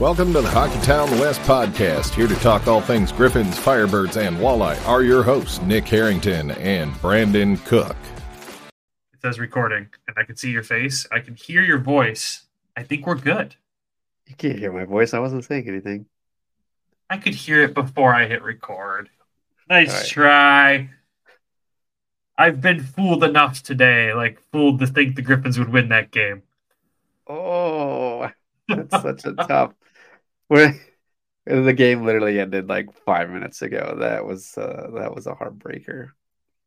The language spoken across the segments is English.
Welcome to the Hockeytown West podcast. Here to talk all things Griffins, Firebirds, and Walleye are your hosts, Nick Harrington and Brandon Cook. It says recording, and I can see your face. I can hear your voice. I think we're good. You can't hear my voice. I wasn't saying anything. I could hear it before I hit record. Nice All right. try. I've been fooled enough today, like fooled to think the Griffins would win that game. Oh, that's such a tough. The game literally ended like five minutes ago. That was uh, that was a heartbreaker.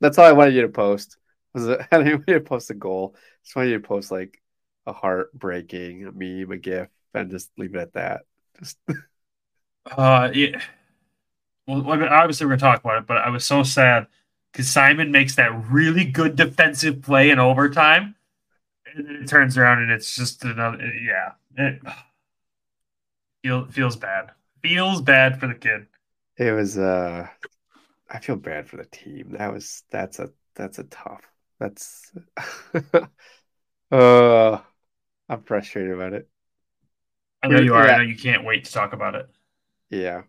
That's all I wanted you to post. Was it, I didn't want you to post a goal. I Just wanted you to post like a heartbreaking a meme, a gif, and just leave it at that. Just Uh, yeah. Well, obviously we're gonna talk about it, but I was so sad because Simon makes that really good defensive play in overtime, and then it turns around and it's just another. Yeah, it feel, feels bad. Feels bad for the kid. it was. uh I feel bad for the team. That was that's a that's a tough. That's. uh, I'm frustrated about it. I know you are. Yeah. I know you can't wait to talk about it. Yeah.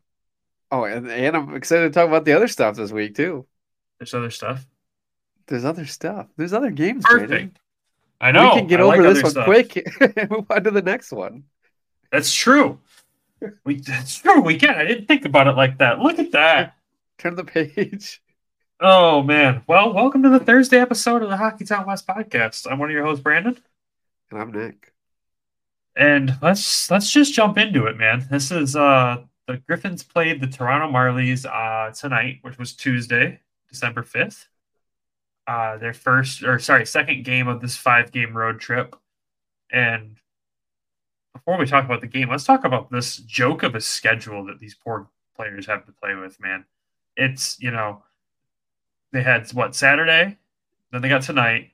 Oh, and, and I'm excited to talk about the other stuff this week too. There's other stuff. There's other stuff. There's other games. Perfect. I know. We can get I over like this one stuff. quick and move on to the next one. That's true. We that's true. We can. I didn't think about it like that. Look at that. Turn the page. Oh man. Well, welcome to the Thursday episode of the Hockey Town West podcast. I'm one of your hosts, Brandon. And I'm Nick. And let's let's just jump into it, man. This is uh the Griffins played the Toronto Marlies uh tonight, which was Tuesday, December 5th. Uh their first or sorry, second game of this five game road trip. And before we talk about the game, let's talk about this joke of a schedule that these poor players have to play with, man. It's, you know, they had what Saturday, then they got tonight,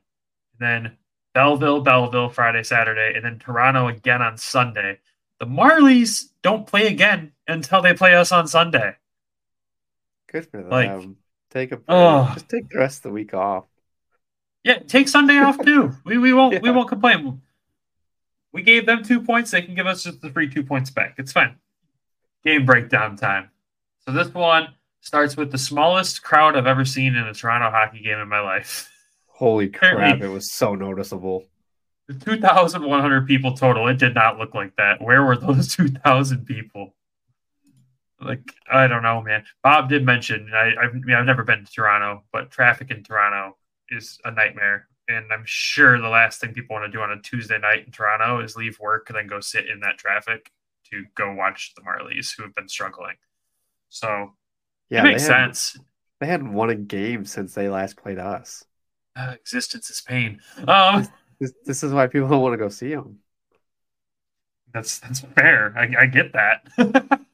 then Belleville, Belleville Friday, Saturday, and then Toronto again on Sunday. The Marlies don't play again until they play us on Sunday. Good for them. Like- take a Oh. just take the rest of the week off. Yeah, take Sunday off too. We we won't we won't complain. We gave them two points. They can give us just the free two points back. It's fine. Game breakdown time. So this one starts with the smallest crowd I've ever seen in a Toronto hockey game in my life. Holy crap! It was so noticeable. The 2,100 people total. It did not look like that. Where were those 2,000 people? Like, I don't know, man. Bob did mention, I, I mean, I've never been to Toronto, but traffic in Toronto is a nightmare. And I'm sure the last thing people want to do on a Tuesday night in Toronto is leave work and then go sit in that traffic to go watch the Marlies who have been struggling. So Yeah, it makes they hadn't- sense. They hadn't won a game since they last played us. Uh, existence is pain. Um, This, this is why people don't want to go see them. That's that's fair. I, I get that.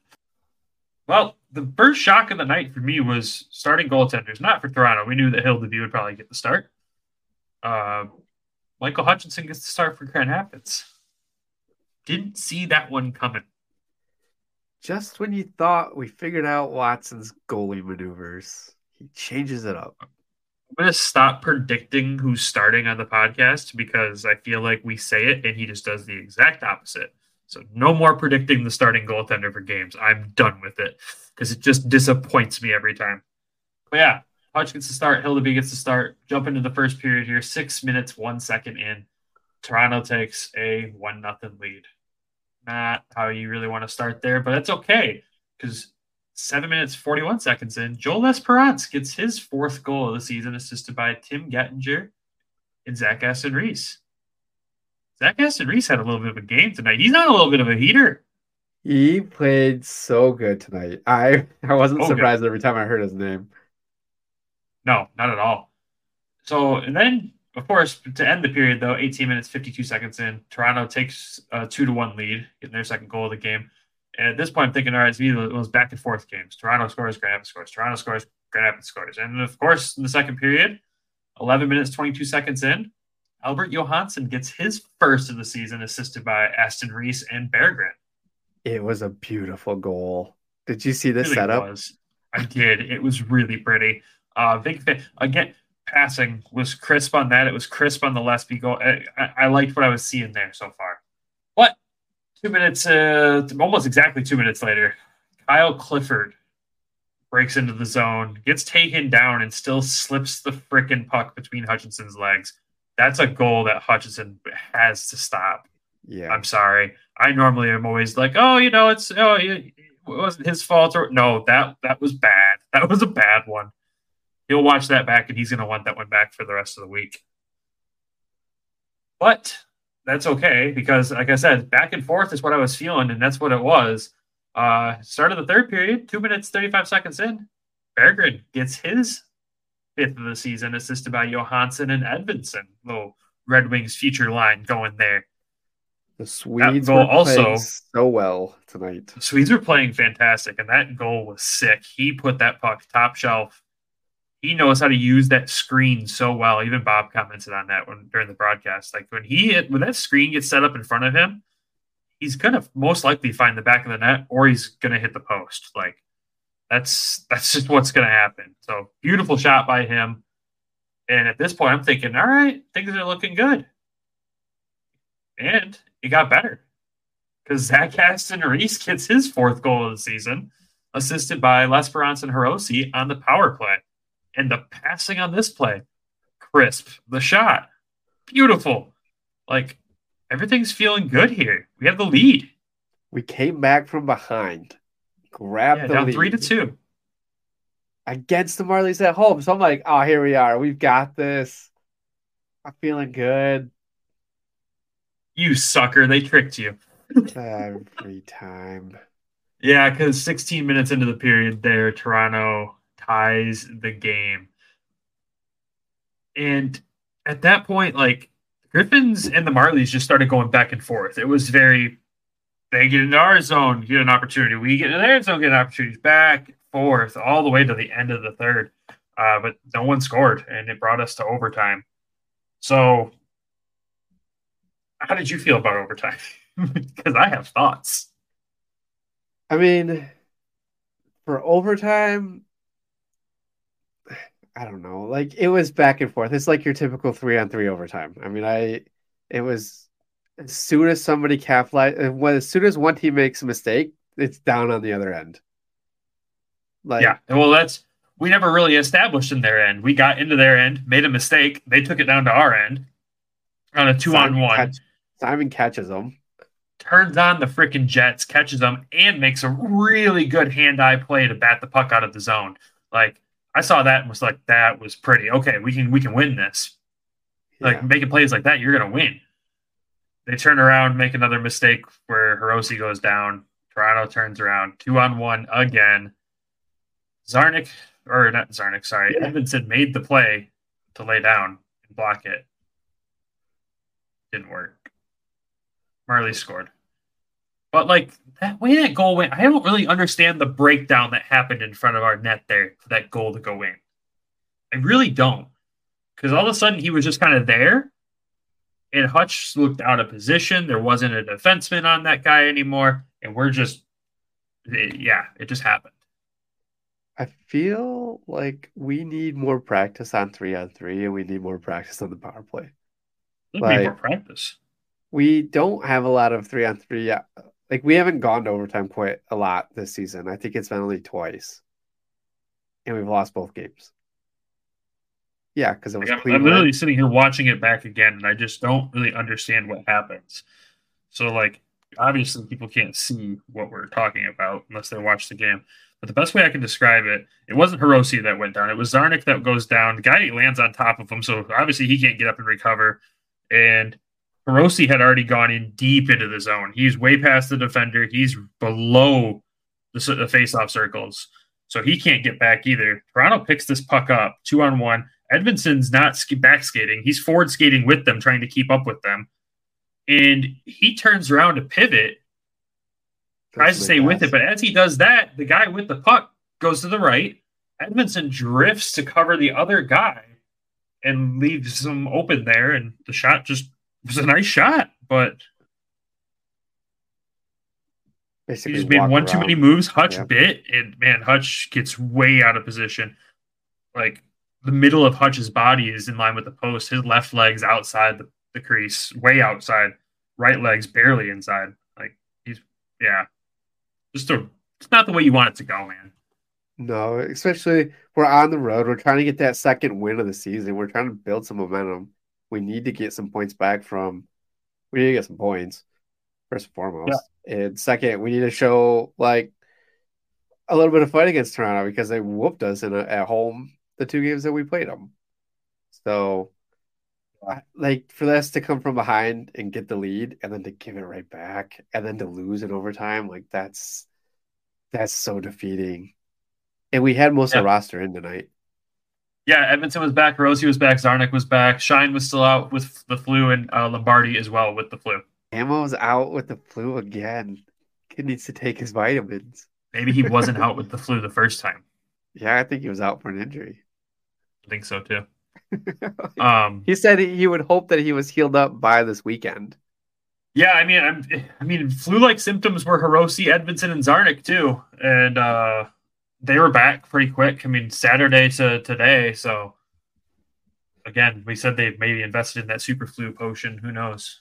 well, the first shock of the night for me was starting goaltenders. Not for Toronto. We knew that Hill would probably get the start. Uh, Michael Hutchinson gets to start for Grand Rapids. Didn't see that one coming. Just when you thought we figured out Watson's goalie maneuvers, he changes it up. I'm gonna stop predicting who's starting on the podcast because I feel like we say it and he just does the exact opposite. So no more predicting the starting goaltender for games. I'm done with it because it just disappoints me every time. But yeah, Hodge gets to start. Hildeby gets to start. Jump into the first period here. Six minutes, one second in. Toronto takes a one nothing lead. Not how you really want to start there, but that's okay because seven minutes, 41 seconds in, Joel L'Esperance gets his fourth goal of the season, assisted by Tim Gettinger and Zach Aston Reese. Zach Aston Reese had a little bit of a game tonight. He's on a little bit of a heater. He played so good tonight. I I wasn't oh, Okay. surprised every time I heard his name. No, not at all. So, and then, of course, to end the period, though, 18 minutes, 52 seconds in, Toronto takes a two to one lead, getting their second goal of the game. And at this point, I'm thinking, all right, it's either those back and forth games. Toronto scores, Grand Rapids scores. Toronto scores, Grand Rapids scores. And of course, in the second period, 11 minutes, 22 seconds in, Albert Johansson gets his first of the season, assisted by Aston Reese and Berggren. It was a beautiful goal. Did you see the really setup? Was. I did. It was really pretty. Uh, big. Again, passing was crisp on that. It was crisp on the Lesby goal. I, I, I liked what I was seeing there so far. What? Two minutes, uh, almost exactly two minutes later, Kyle Clifford breaks into the zone, gets taken down, and still slips the freaking puck between Hutchinson's legs. That's a goal that Hutchinson has to stop. Yeah. I'm sorry. I normally am always like, oh, you know, it's oh, it wasn't his fault. Or no, that that was bad. That was a bad one. He'll watch that back, and he's going to want that one back for the rest of the week. But that's okay because, like I said, back and forth is what I was feeling, and that's what it was. Uh, start of the third period, two minutes, 35 seconds in, Berggren gets his fifth of the season, assisted by Johansson and Edvinsson. Little Red Wings future line going there. The Swedes were also so well tonight. Swedes were playing fantastic, and that goal was sick. He put that puck top shelf. He knows how to use that screen so well. Even Bob commented on that when during the broadcast. Like when he when that screen gets set up in front of him, he's gonna most likely find the back of the net or he's gonna hit the post. Like that's that's just what's gonna happen. So beautiful shot by him. And at this point, I'm thinking, all right, things are looking good. And it got better because Zach Aston Reese gets his fourth goal of the season, assisted by L'Esperance and Hirose on the power play. And the passing on this play, crisp. The shot, beautiful. Like everything's feeling good here. We have the lead. We came back from behind, grabbed yeah, the down lead three to two against the Marlies at home. So I'm like, oh, here we are. We've got this. I'm feeling good. You sucker! They tricked you. Every time. Yeah, because 16 minutes into the period, there, Toronto ties the game, and at that point, like Griffins and the Marlies just started going back and forth. It was very they get into our zone, get an opportunity. We get in their zone, get an opportunity. Back, forth, all the way to the end of the third. Uh, but no one scored, and it brought us to overtime. So, how did you feel about overtime? because I have thoughts. I mean, for overtime, I don't know. Like it was back and forth. It's like your typical three on three overtime. I mean, I it was as soon as somebody capitalized, uh, when as soon as one team makes a mistake, it's down on the other end. Like, yeah, well, that's we never really established in their end. We got into their end, made a mistake. They took it down to our end on a two on one. Catch, Simon catches them, turns on the freaking Jets, catches them, and makes a really good hand eye play to bat the puck out of the zone. Like I saw that and was like, that was pretty. Okay, we can we can win this. Yeah. Like making plays like that, you're gonna win. They turn around, make another mistake where Hirose goes down. Toronto turns around, two on one again. Czarnik, or not Czarnik, sorry, yeah. Edvinsson made the play to lay down and block it. Didn't work. Marley scored. But like that way that goal went, I don't really understand the breakdown that happened in front of our net there for that goal to go in. I really don't. Because all of a sudden he was just kind of there. And Hutch looked out of position. There wasn't a defenseman on that guy anymore. And we're just, it, yeah, it just happened. I feel like we need more practice on three on three and we need more practice on the power play. We like, need more practice. We don't have a lot of three on three yet like we haven't gone to overtime quite a lot this season. I think it's been only twice, and we've lost both games. Yeah, because it was. Like, I'm, literally sitting here watching it back again, and I just don't really understand what happens. So, like, obviously, people can't see what we're talking about unless they watch the game. But the best way I can describe it, it wasn't Hirose that went down. It was Czarnik that goes down. The guy lands on top of him, so obviously he can't get up and recover. And Hirose had already gone in deep into the zone. He's way past the defender. He's below the, the face-off circles, so he can't get back either. Toronto picks this puck up, two on one. Edvinsson's not back skating; he's forward skating with them, trying to keep up with them. And he turns around to pivot, tries to stay with it, but as he does that, the guy with the puck goes to the right. Edvinsson drifts to cover the other guy and leaves him open there, and the shot just it was a nice shot, but Basically he just made one around. too many moves. Hutch yeah. bit, and man, Hutch gets way out of position. Like the middle of Hutch's body is in line with the post. His left leg's outside the, the crease, way outside. Right leg's barely inside. Like he's yeah, just a, it's not the way you want it to go, man. No, especially we're on the road. We're trying to get that second win of the season. We're trying to build some momentum. We need to get some points back from. We need to get some points first and foremost, yeah. and second, we need to show like a little bit of fight against Toronto because they whooped us in a, at home the two games that we played them. So, like for us to come from behind and get the lead, and then to give it right back, and then to lose in overtime, like that's that's so defeating. And we had most yeah. of the roster in tonight. Yeah, Edmundson was back, Rosie was back, Czarnik was back, Shine was still out with the flu, and uh, Lombardi as well with the flu. Amo's out with the flu again. Kid needs to take his vitamins. Maybe he wasn't out with the flu the first time. Yeah, I think he was out for an injury. I think so too. um, he said he would hope that he was healed up by this weekend. Yeah, I mean, I'm, I mean, flu-like symptoms were Hirose, Edmondson, and Czarnik too, and uh, they were back pretty quick. I mean, Saturday to today. So again, we said they maybe invested in that super flu potion. Who knows?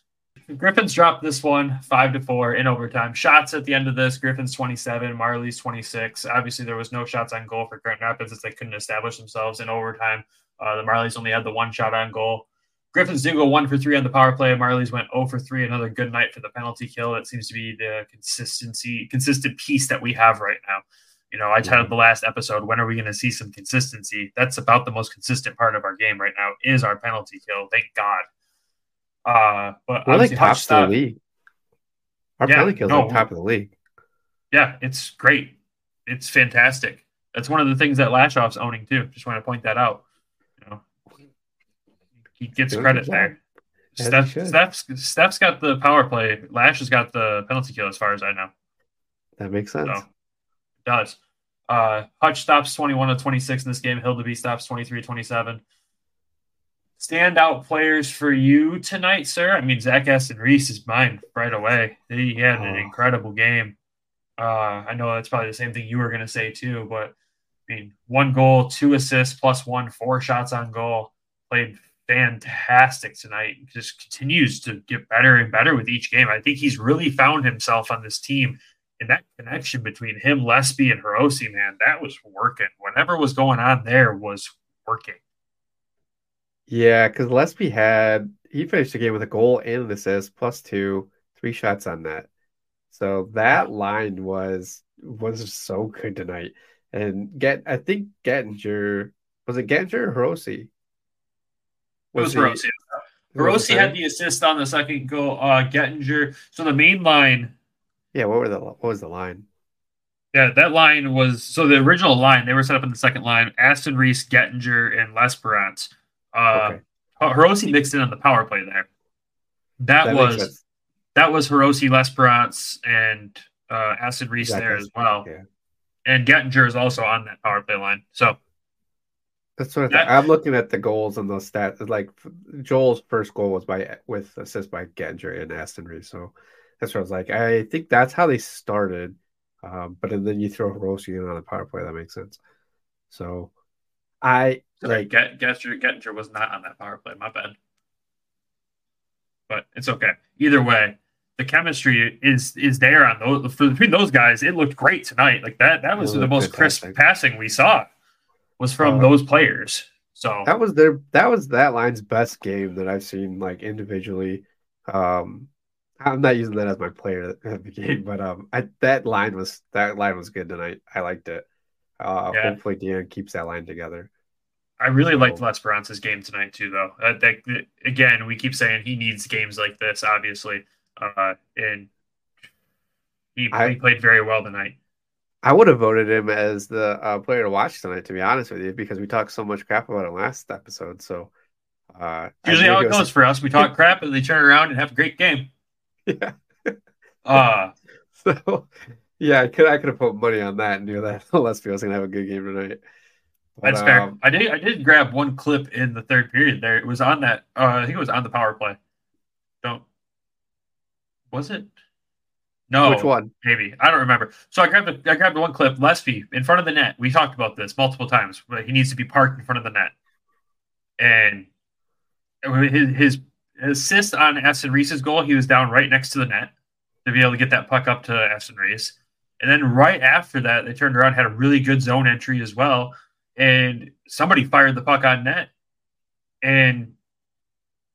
Griffins dropped this one five to four in overtime. Shots at the end of this: Griffins twenty-seven, Marlies twenty-six. Obviously, there was no shots on goal for Grand Rapids as they couldn't establish themselves in overtime. Uh, the Marlies only had the one shot on goal. Griffins did go one for three on the power play. Marlies went 0 for three. Another good night for the penalty kill. That seems to be the consistency, consistent piece that we have right now. You know, I titled the last episode, "When are we going to see some consistency?" That's about the most consistent part of our game right now. Is our penalty kill? Thank God. Uh, but we're like top of the league. Our yeah, penalty kills no, like top of the league. Yeah, it's great. It's fantastic. That's one of the things that Lashoff's owning too. Just want to point that out. You know, he gets credit there. Steph, Steph's, Steph's got the power play. Lash has got the penalty kill, as far as I know. That makes sense. So, does. Uh, Hutch stops 21 to 26 in this game. Hildeby stops 23 27 standout players for you tonight, sir? I mean, Zach Aston Reese is mine right away. He had an oh. incredible game. Uh, I know that's probably the same thing you were going to say too, but I mean, one goal, two assists, plus one, four shots on goal. Played fantastic tonight. Just continues to get better and better with each game. I think he's really found himself on this team. And that connection between him, Lesby, and Hirose, man, that was working. Whatever was going on there was working. Yeah, because Lesby had he finished the game with a goal and an assist, plus two, three shots on net. So that line was was so good tonight. And get I think Gettinger was it Gettinger or Hirose? Was it was had the assist on the second goal. Uh Gettinger. So the main line. Yeah, what were the what was the line? Yeah, that line was so the original line, they were set up in the second line, Aston Reese, Gettinger, and L'Esperance. Uh, okay. Hirose mixed in on the power play there. That, that was that was Hirose, L'Esperance, and uh, Aston Reese exactly. there as well. Yeah. And Gettinger is also on that power play line. So that's what that, I'm looking at the goals and those stats. Like Joel's first goal was by with assist by Gettinger and Aston Reese. So that's what I was like. I think that's how they started. Um, but then you throw Hirose in on the power play. That makes sense. So I Sorry, like Get, Gettinger, Gettinger was not on that power play. My bad. But it's okay. Either way, the chemistry is is there on those between those guys. It looked great tonight. Like that. That was the most crisp passing we saw. Was from uh, those players. So that was their that was that line's best game that I've seen like individually. Um, I'm not using that as my player of the game, but um, I, that line was that line was good tonight. I liked it. Uh, yeah. Hopefully, Dan keeps that line together. I really so, liked L'Esperance's game tonight too, though. Uh, that, again, we keep saying he needs games like this, obviously, uh, and he, I, he, played very well tonight. I would have voted him as the uh, player to watch tonight, to be honest with you, because we talked so much crap about him last episode. So uh, usually how it goes for us, we talk crap and they turn around and have a great game. Yeah. uh so yeah, I could I could have put money on that and knew that Lesby was gonna have a good game tonight. But, That's fair. Um, I did. I did grab one clip in the third period. There, it was on that. Uh, I think it was on the power play. Don't. Was it? No. Which one? Maybe I don't remember. So I grabbed. The, I grabbed one clip. Lesby in front of the net. We talked about this multiple times. But he needs to be parked in front of the net, and his his assist on Aston Reese's goal. He was down right next to the net. to be able to get that puck up to Aston Reese. And then right after that, they turned around, had a really good zone entry as well. And somebody fired the puck on net. And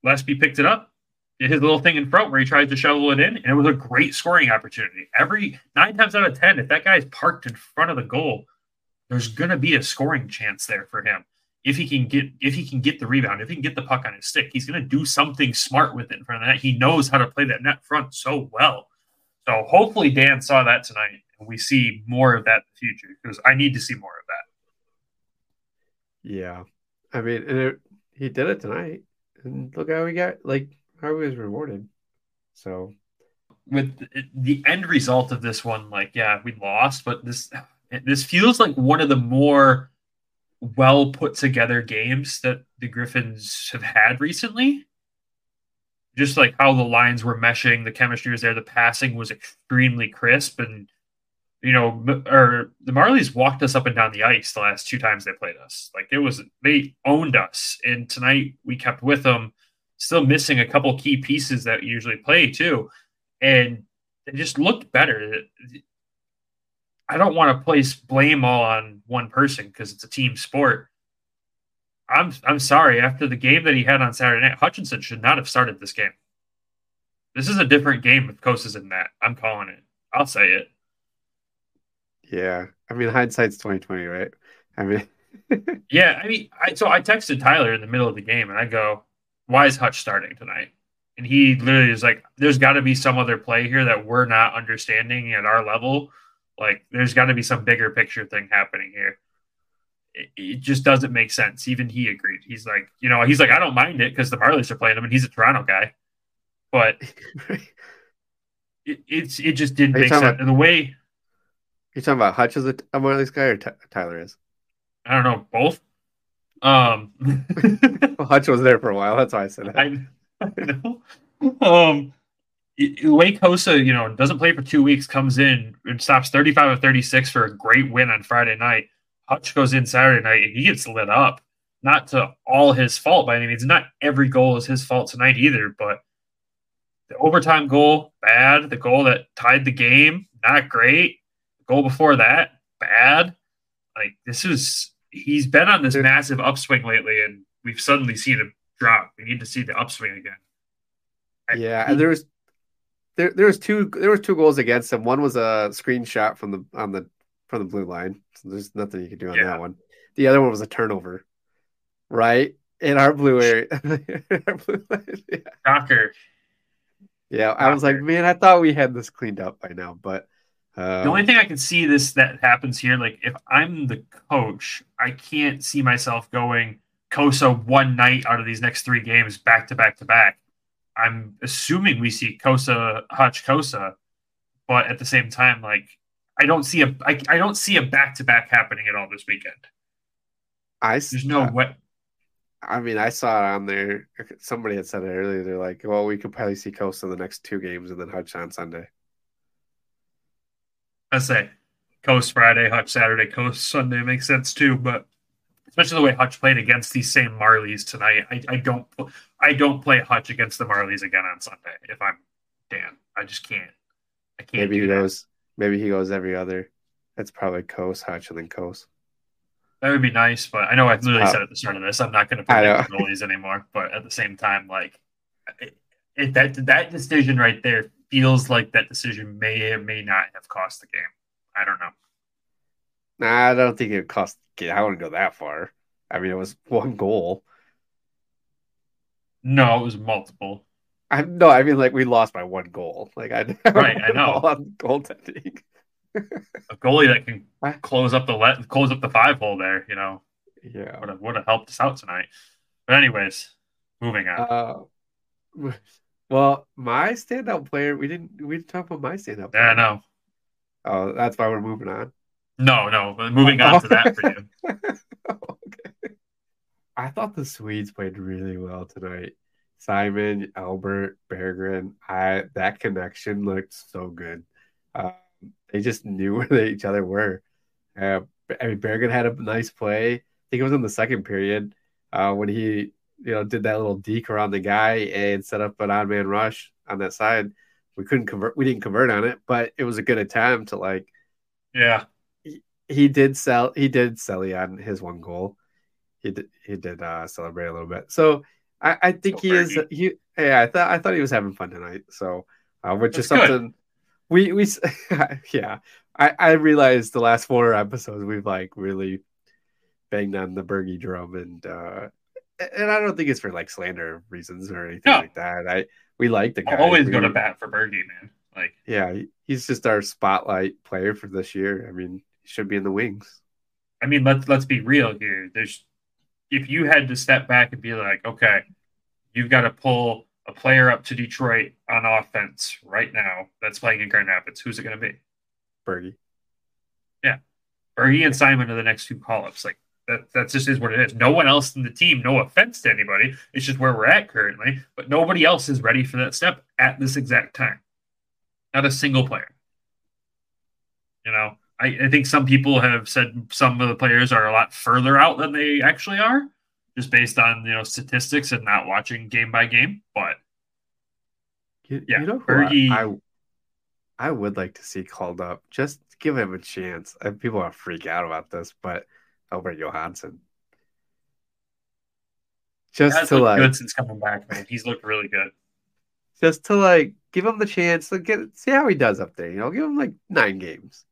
Lesby picked it up, did his little thing in front where he tried to shovel it in, and it was a great scoring opportunity. Every nine times out of ten, if that guy's parked in front of the goal, there's gonna be a scoring chance there for him. If he can get if he can get the rebound, if he can get the puck on his stick, he's gonna do something smart with it in front of the net. He knows how to play that net front so well. So hopefully Dan saw that tonight and we see more of that in the future because I need to see more of that. Yeah. I mean, it, he did it tonight. And look how we got, like, how he was rewarded. So, with the end result of this one, like, yeah, we lost, but this this feels like one of the more well put together games that the Griffins have had recently just like how the lines were meshing, the chemistry was there, the passing was extremely crisp, and you know, or the Marlies walked us up and down the ice the last two times they played us. Like it was, they owned us, and tonight we kept with them, still missing a couple key pieces that usually play too, and they just looked better. I don't want to place blame all on one person because it's a team sport, I'm I'm sorry. After the game that he had on Saturday night, Hutchinson should not have started this game. This is a different game with Kosas in that. I'm calling it. I'll say it. Yeah, I mean hindsight's twenty twenty, right? I mean, yeah, I mean, I so I texted Tyler in the middle of the game, and I go, "Why is Hutch starting tonight?" And he literally is like, "There's got to be some other play here that we're not understanding at our level. Like, there's got to be some bigger picture thing happening here." it, it just doesn't make sense. Even he agreed. He's like, you know, he's like, I don't mind it because the Marlies are playing him, and he's a Toronto guy, but it, it's it just didn't make sense. About, and the way you're talking about Hutch is a, a Marlies guy or T- Tyler is? I don't know both. Um, well, Hutch was there for a while. That's why I said that. I, I know. Um, way Cossa, you know, doesn't play for two weeks, comes in and stops 35 of 36 for a great win on Friday night Hutch goes in Saturday night and he gets lit up. Not to all his fault by any means. Not every goal is his fault tonight either, but the overtime goal, bad. The goal that tied the game, not great. The goal before that, bad. Like this is he's been on this massive upswing lately, and we've suddenly seen him drop. We need to see the upswing again. Yeah, and there was there there was two there was two goals against him. One was a screenshot from the on the from the blue line. So there's nothing you can do on yeah. that one. The other one was a turnover, right? In our blue area. our blue line, yeah. Shocker. Yeah, I was like, man, I thought we had this cleaned up by now, but um, the only thing I can see this that happens here, like if I'm the coach, I can't see myself going Cossa one night out of these next three games back to back to back. I'm assuming we see Cossa Hutch Cossa, but at the same time, like I don't see a I, I don't see a back to back happening at all this weekend. I there's no uh, way. I mean, I saw it on there. Uh, somebody had said it earlier. They're like, "Well, we could probably see in the next two games, and then Hutch on Sunday." I say Cossa Friday, Hutch Saturday, Cossa Sunday makes sense too. But especially the way Hutch played against these same Marlies tonight, I, I don't I don't play Hutch against the Marlies again on Sunday. If I'm Dan, I just can't. I can't. Maybe he goes. Maybe he goes every other. That's probably Cossa, Hutch, and then Cossa. That would be nice, but I know I literally said at the start of this, I'm not going to the goalies anymore. But at the same time, like it, it, that that decision right there feels like that decision may or may not have cost the game. I don't know. Nah, I don't think it cost. I wouldn't go that far. I mean, it was one goal. No, it was multiple. I no, I mean like we lost by one goal. Like I right, I know on goaltending. a goalie that can close up the let close up the five hole there, you know. Yeah, would have would have helped us out tonight. But anyways, moving on. Uh, well, my standout player, we didn't we didn't talk about my standout. Player. Yeah, know. Oh, that's why we're moving on. No, no, moving on to that for you. okay. I thought the Swedes played really well tonight. Simon, Albert, Berggren, I that connection looked so good. Um, they just knew where they, each other were. Uh, I mean, Berggren had a nice play. I think it was in the second period uh, when he, you know, did that little deke around the guy and set up an odd man rush on that side. we couldn't convert. We didn't convert on it, but it was a good attempt to like. Yeah, he, did sell. He did sell on his one goal. He did. He did uh, celebrate a little bit. So I, I think he is. He yeah. I thought I thought he was having fun tonight. So uh, which That's is something good. we we yeah. I I realized the last four episodes we've like really banged on the Bergie drum and uh and I don't think it's for like slander reasons or anything no. like that. I we like the guy. I'll always we, go to bat for Bergie, man. Like yeah, he's just our spotlight player for this year. I mean, should be in the wings. I mean, let's let's be real here. There's if you had to step back and be like, okay, you've got to pull a player up to Detroit on offense right now that's playing in Grand Rapids, who's it going to be? Bergie. Yeah, Bergie and Simon are the next two call ups. Like that, that just is what it is. No one else in the team, no offense to anybody, it's just where we're at currently, but nobody else is ready for that step at this exact time. Not a single player. You know, I, I think some people have said some of the players are a lot further out than they actually are, just based on you know statistics and not watching game by game. But you, yeah, you know Bergie, I, I would like to see called up. Just give him a chance. Uh, people are freak out about this, but Albert Johansson. Just to like good since coming back, man. He's looked really good. Just to like give him the chance to get see how he does up there. You know, give him like nine games,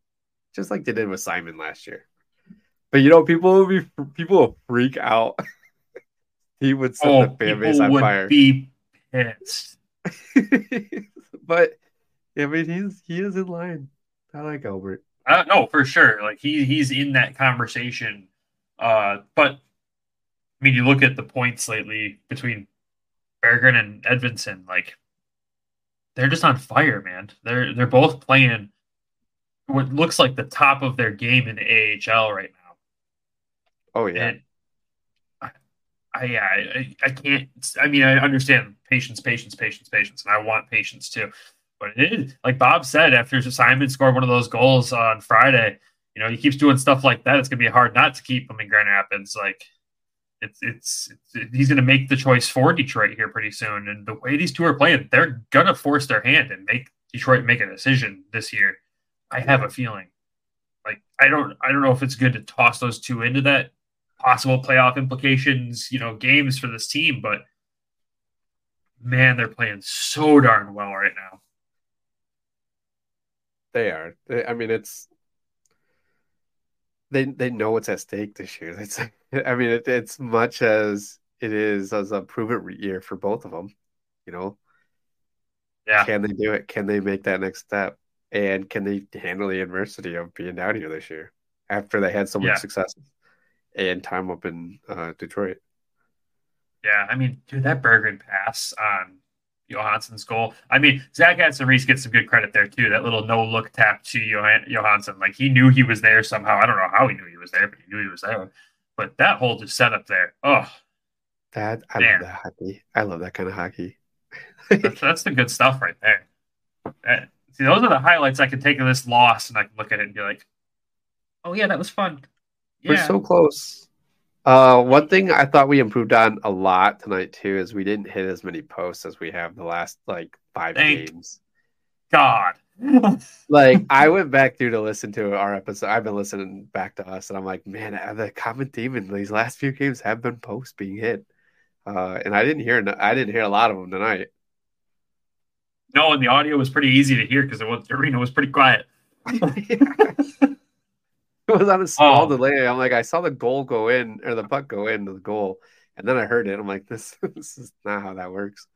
just like they did with Simon last year. But you know, people will be people will freak out. he would set oh, the fan base on would fire. Be pissed. but yeah, I mean, he's he is in line. I like Albert. Uh, no, for sure. Like he he's in that conversation uh, but I mean, you look at the points lately between Berggren and Edvinsson. like they're just on fire, man. They're they're both playing what looks like the top of their game in the AHL right now. Oh yeah. And I, I yeah, I, I can't. I mean, I understand patience, patience, patience, patience, and I want patience too. But it is like Bob said after Simon scored one of those goals on Friday you know, he keeps doing stuff like that. It's gonna be hard not to keep him in Grand Rapids. Like, it's it's, it's he's gonna make the choice for Detroit here pretty soon. And the way these two are playing, they're gonna force their hand and make Detroit make a decision this year. I have a feeling. Like, I don't I don't know if it's good to toss those two into that possible playoff implications, you know, games for this team, but man, they're playing so darn well right now. They are. I mean, it's they they know what's at stake this year. It's I mean it, it's much as it is as a prove it year for both of them. You know, yeah. Can they do it? Can they make that next step? And can they handle the adversity of being down here this year after they had so much yeah. success and time up in uh, Detroit? Yeah, I mean, dude, that Berggren pass on Johansson's goal. I mean, Zach Aston-Reese gets some good credit there too. That little no look tap to Johan- Johansson, like he knew he was there somehow. I don't know how he knew he was there, but he knew he was there. But that whole just set up there. Oh, that I man. love that hockey. I love that kind of hockey. that's, that's, the good stuff right there. Uh, see, those are the highlights I can take of this loss, and I can look at it and be like, "Oh yeah, that was fun." Yeah. We're so close. Uh, one thing I thought we improved on a lot tonight too is we didn't hit as many posts as we have the last like five Thank games. God. like I went back through to listen to our episode. I've been listening back to us, and I'm like, man, uh, the common theme in these last few games have been posts being hit, uh, and I didn't hear I didn't hear a lot of them tonight. No, and the audio was pretty easy to hear because the arena was pretty quiet. it was on a small oh. delay. I'm like, I saw the goal go in or the puck go into the goal, and then I heard it. I'm like, this this is not how that works.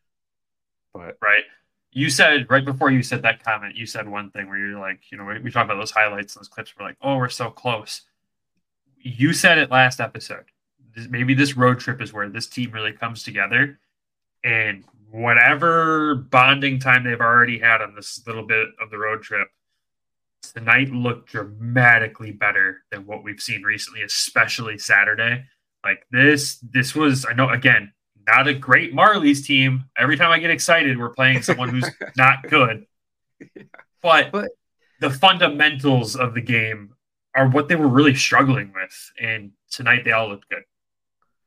But right, you said right before you said that comment, you said one thing where you're like, you know, we, we talked about those highlights, those clips. We're like, oh, we're so close. You said it last episode. Maybe this road trip is where this team really comes together, and whatever bonding time they've already had on this little bit of the road trip tonight looked dramatically better than what we've seen recently, especially Saturday. Like this, this was I know again not a great Marley's team. Every time I get excited, we're playing someone who's not good. But, but the fundamentals of the game are what they were really struggling with, and tonight they all looked good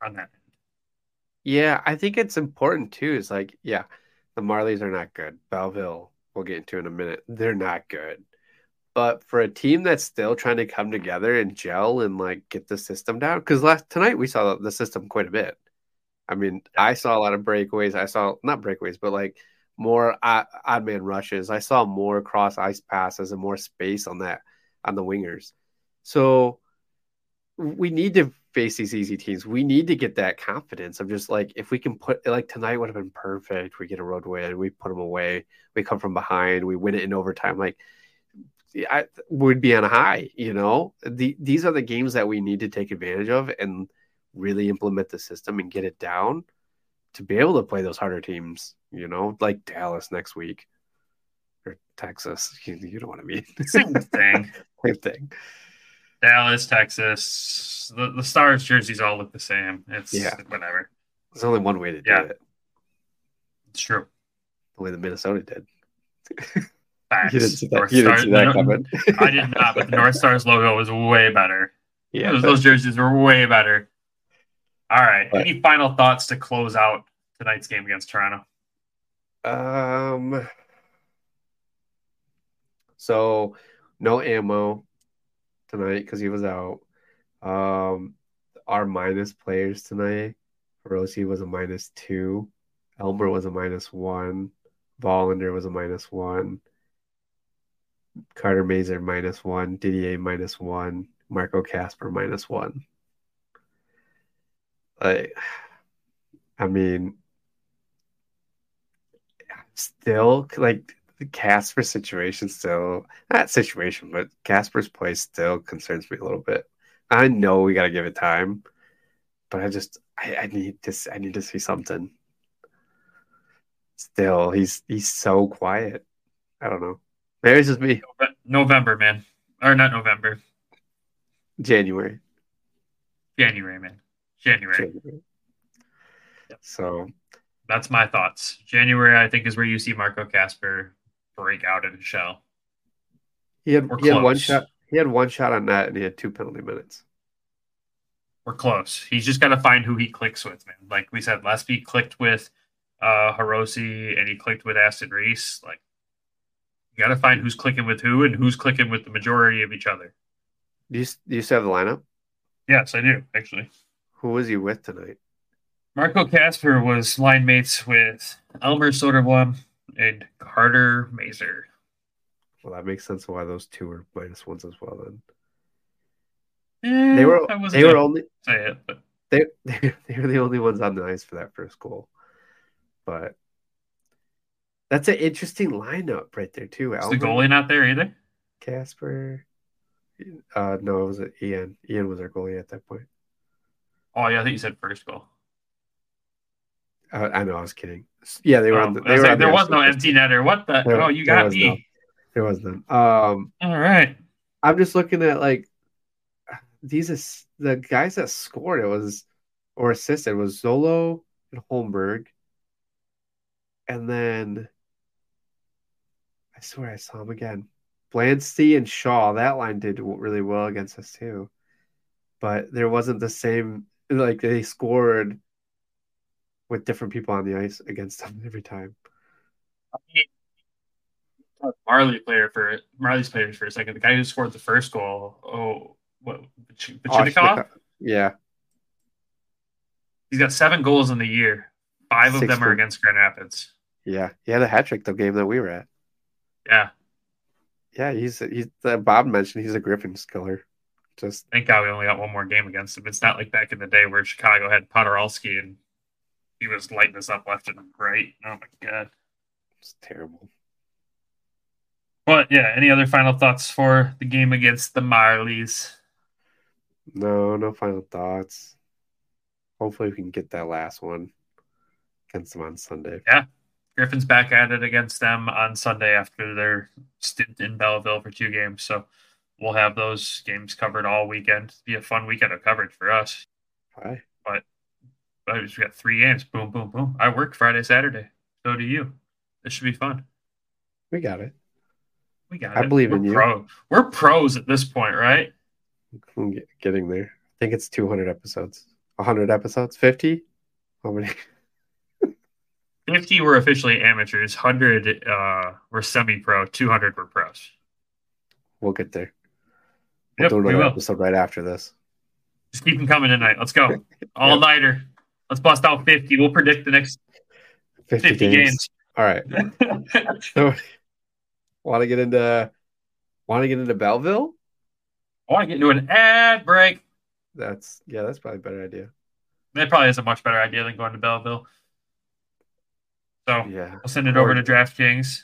on that. Yeah, I think it's important too. Is like, yeah, the Marlies are not good. Belleville we'll get into in a minute. They're not good. But for a team that's still trying to come together and gel and like get the system down, because last tonight we saw the system quite a bit. I mean, I saw a lot of breakaways. I saw not breakaways, but like more odd, odd man rushes. I saw more cross ice passes and more space on that on the wingers. So we need to face these easy teams. We need to get that confidence of just like if we can put like tonight would have been perfect. We get a road win, we put them away, we come from behind, we win it in overtime. Like I would be on a high, you know. The, these are the games that we need to take advantage of and really implement the system and get it down to be able to play those harder teams, you know, like Dallas next week or Texas. You, you know what I mean? Same thing. Same thing. Dallas, Texas. The, the Stars jerseys all look the same. It's Yeah. whatever. There's only one way to do Yeah. it. It's true. The way the Minnesota did. Facts. You didn't see that, North you didn't see that coming. I did not, but the North Stars logo was way better. yeah, those, but- those jerseys were way better. All right. But- Any final thoughts to close out tonight's game against Toronto? Um. So, no ammo tonight because he was out. Um, our minus players tonight. Rossi was a minus two. Elmer was a minus one. Wallinder was a minus one. Carter Mazur minus one. Didier minus one. Marco Kasper minus one. Like, I mean, still like Kasper situation still not situation, but Kasper's play still concerns me a little bit. I know we gotta give it time, but I just I, I need to I need to see something. Still, he's he's so quiet. I don't know. Maybe it's just me. November, man. Or not November. January. January, man. January. January. Yep. So That's my thoughts. January, I think, is where you see Marco Kasper break out in a shell. he had he had one shot. He had one shot on net, and he had two penalty minutes. We're close. He's just got to find who he clicks with, man. Like we said, last week clicked with uh Hirose and he clicked with Aston Reese. Like you got to find who's clicking with who and who's clicking with the majority of each other. Do you do you still have the lineup? Yes, I do actually. Who was he with tonight? Marco Kasper was line mates with Elmer Soderblom and Carter Mazur. Well, that makes sense why those two were minus ones as well. Then Eh, they were they were only say it, but they they they were the only ones on the ice for that first goal. But that's an interesting lineup right there too. is the goalie not there either? Kasper. Uh, no, it was Ian. Ian was our goalie at that point. Oh yeah, I think you said first goal. Uh, I know, I was kidding. Yeah, they were Oh, on the. They were like, the there ice was no the empty netter. What the? There- oh, you got me. There was none. Um, All right. I'm just looking at like these is the guys that scored it was or assisted was Zolo and Holmberg. And then I swear I saw him again. Blansty and Shaw, that line did really well against us too. But there wasn't the same like they scored with different people on the ice against them every time. Marley player for Marley's players for a second. The guy who scored the first goal. Oh, what? Bach- Oh, Yeah. He's got seven goals in the year. Five of Six them are against Grand Rapids. Yeah. He had a hat trick the game that we were at. Yeah, Yeah, he's he's uh, Bob mentioned he's a Griffins killer. Just thank God we only got one more game against him. It's not like back in the day where Chicago had Podorowski and he was lighting us up left and right. Oh my God. it's terrible. But yeah, any other final thoughts for the game against the Marlies? No, no final thoughts. Hopefully we can get that last one against them on Sunday. Yeah, Griffin's back at it against them on Sunday after their stint in Belleville for two games. So we'll have those games covered all weekend. Be a fun weekend of coverage for us. Bye. But just got three games. Boom, boom, boom. I work Friday, Saturday. So do you. This should be fun. We got it. We got I it. I believe We're in you. Pro. We're pros at this point, right? Getting there. I think it's 200 episodes. 100 episodes? 50? How many? 50 were officially amateurs, 100 uh, were semi pro, 200 were pros. We'll get there. We'll Yep, do we another will. episode right after this. Just keep them coming tonight. Let's go. All nighter. Let's bust out 50. We'll predict the next 50, 50 games. All right. So, want to get into want to get into Belleville? I want to get into an ad break. That's yeah, that's probably a better idea. That probably is a much better idea than going to Belleville. So Yeah. we'll send it over to DraftKings.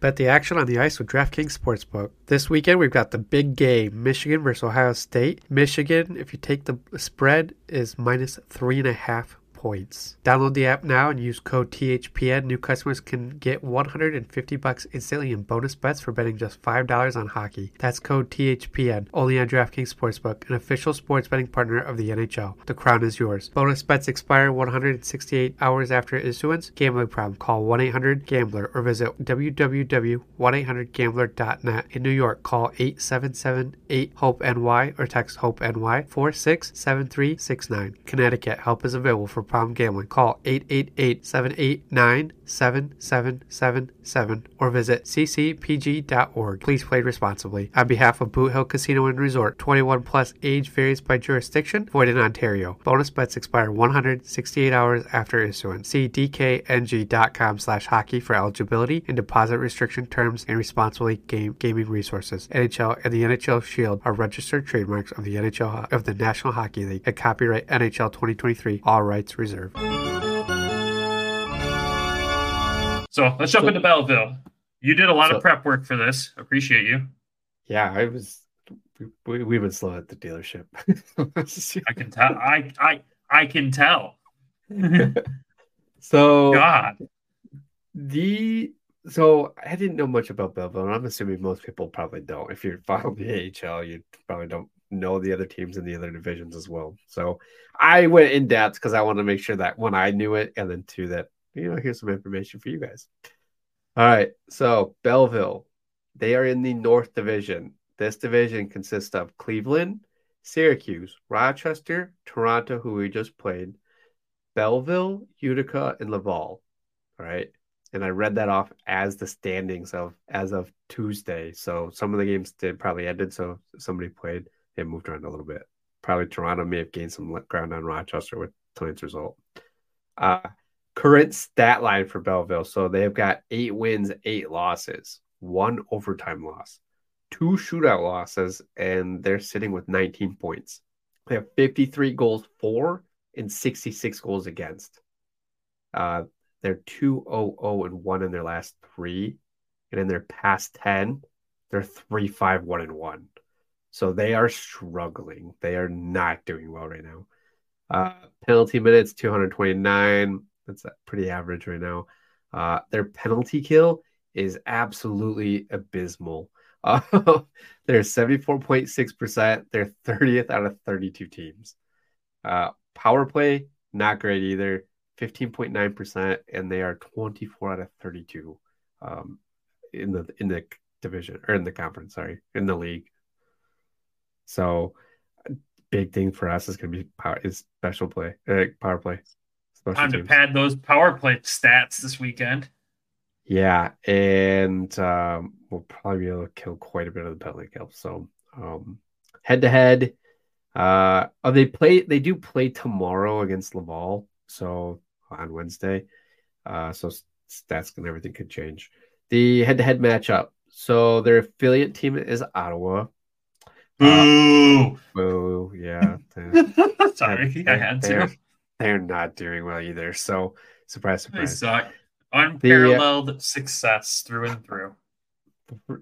Bet the action on the ice with DraftKings Sportsbook. This weekend, we've got the big game Michigan versus Ohio State. Michigan, if you take the spread, is minus three and a half points. Download the app now and use code THPN. New customers can get 150 bucks instantly in bonus bets for betting just $5 on hockey. That's code THPN, only on DraftKings Sportsbook, an official sports betting partner of the NHL. The crown is yours. Bonus bets expire 168 hours after issuance. Gambling problem? Call 1-800-GAMBLER or visit www.1800gambler.net. In New York, call 877-8-HOPE-NY or text HOPE-NY 467369. Connecticut, help is available for problem gambling. Call 888-789-7777 or visit ccpg.org. Please play responsibly. On behalf of Boot Hill Casino and Resort, 21 plus age varies by jurisdiction, void in Ontario. Bonus bets expire 168 hours after issuance. See dkng.com slash hockey for eligibility and deposit restriction terms and responsibly game gaming resources. NHL and the NHL Shield are registered trademarks of the NHL of the National Hockey League and copyright NHL 2023. All rights reserved. So let's jump So- into Belleville. You did a lot So- of prep work for this. Appreciate you. Yeah, I was we, we've been slow at the dealership. I can tell. I I I can tell. so God. the so I didn't know much about Belleville, and I'm assuming most people probably don't. If you're following the AHL, you probably don't know the other teams in the other divisions as well. So I went in depth because I want to make sure that one I knew it, and then two that you know here's some information for you guys. All right, so Belleville, they are in the North Division. This division consists of Cleveland, Syracuse, Rochester, Toronto, who we just played, Belleville, Utica, and Laval. All right. And I read that off as the standings of as of Tuesday. So some of the games did probably ended. So somebody played. They moved around a little bit. Probably Toronto may have gained some ground on Rochester with tonight's result. Uh, current stat line for Belleville. So they've got eight wins, eight losses, one overtime loss, two shootout losses, and they're sitting with 19 points. They have 53 goals for and 66 goals against. Uh, they're 2 0 0 and 1 in their last three. And in their past 10, they're 3 5 1 and 1. So they are struggling. They are not doing well right now. Uh, penalty minutes 229. That's pretty average right now. Uh, their penalty kill is absolutely abysmal. Uh, they're 74.6%. They're 30th out of 32 teams. Uh, power play, not great either. 15.9%, and they are 24 out of 32 um, in the in the division or in the conference, sorry, in the league. So big thing for us is going to be power is special play, uh, power play. Time to pad those power play stats this weekend. Yeah, and um, we'll probably be able to kill quite a bit of the penalty kill. So um, head to head, uh, oh, they play. They do play tomorrow against Laval. So on Wednesday, uh, so stats and everything could change. The head to head matchup. So their affiliate team is Ottawa. Boo! Boo! yeah, Sorry, I had they're, to. they're not doing well either. So surprise, surprise. They suck. Unparalleled success through and through.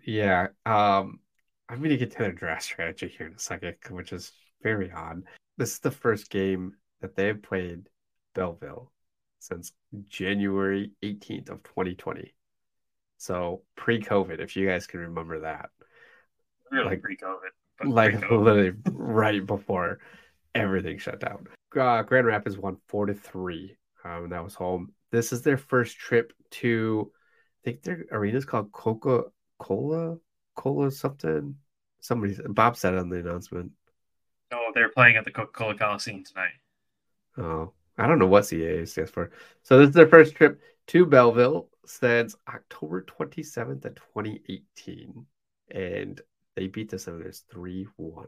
Yeah. Um, I'm gonna get to their draft strategy here in a second, which is very odd. This is the first game that they've played Belleville since January 18th of 2020. So pre-COVID, if you guys can remember that. Really Like- pre-COVID. Like literally right before everything shut down. Uh, Grand Rapids won four to three. Um, that was home. This is their first trip to, I think their arena is called Coca Cola, Cola something. Somebody, Bob said on the announcement. No, they're playing at the Coca Cola Coliseum tonight. Oh, I don't know what CAA stands for. So this is their first trip to Belleville since October 27th of 2018. And they beat the Senators 3 1.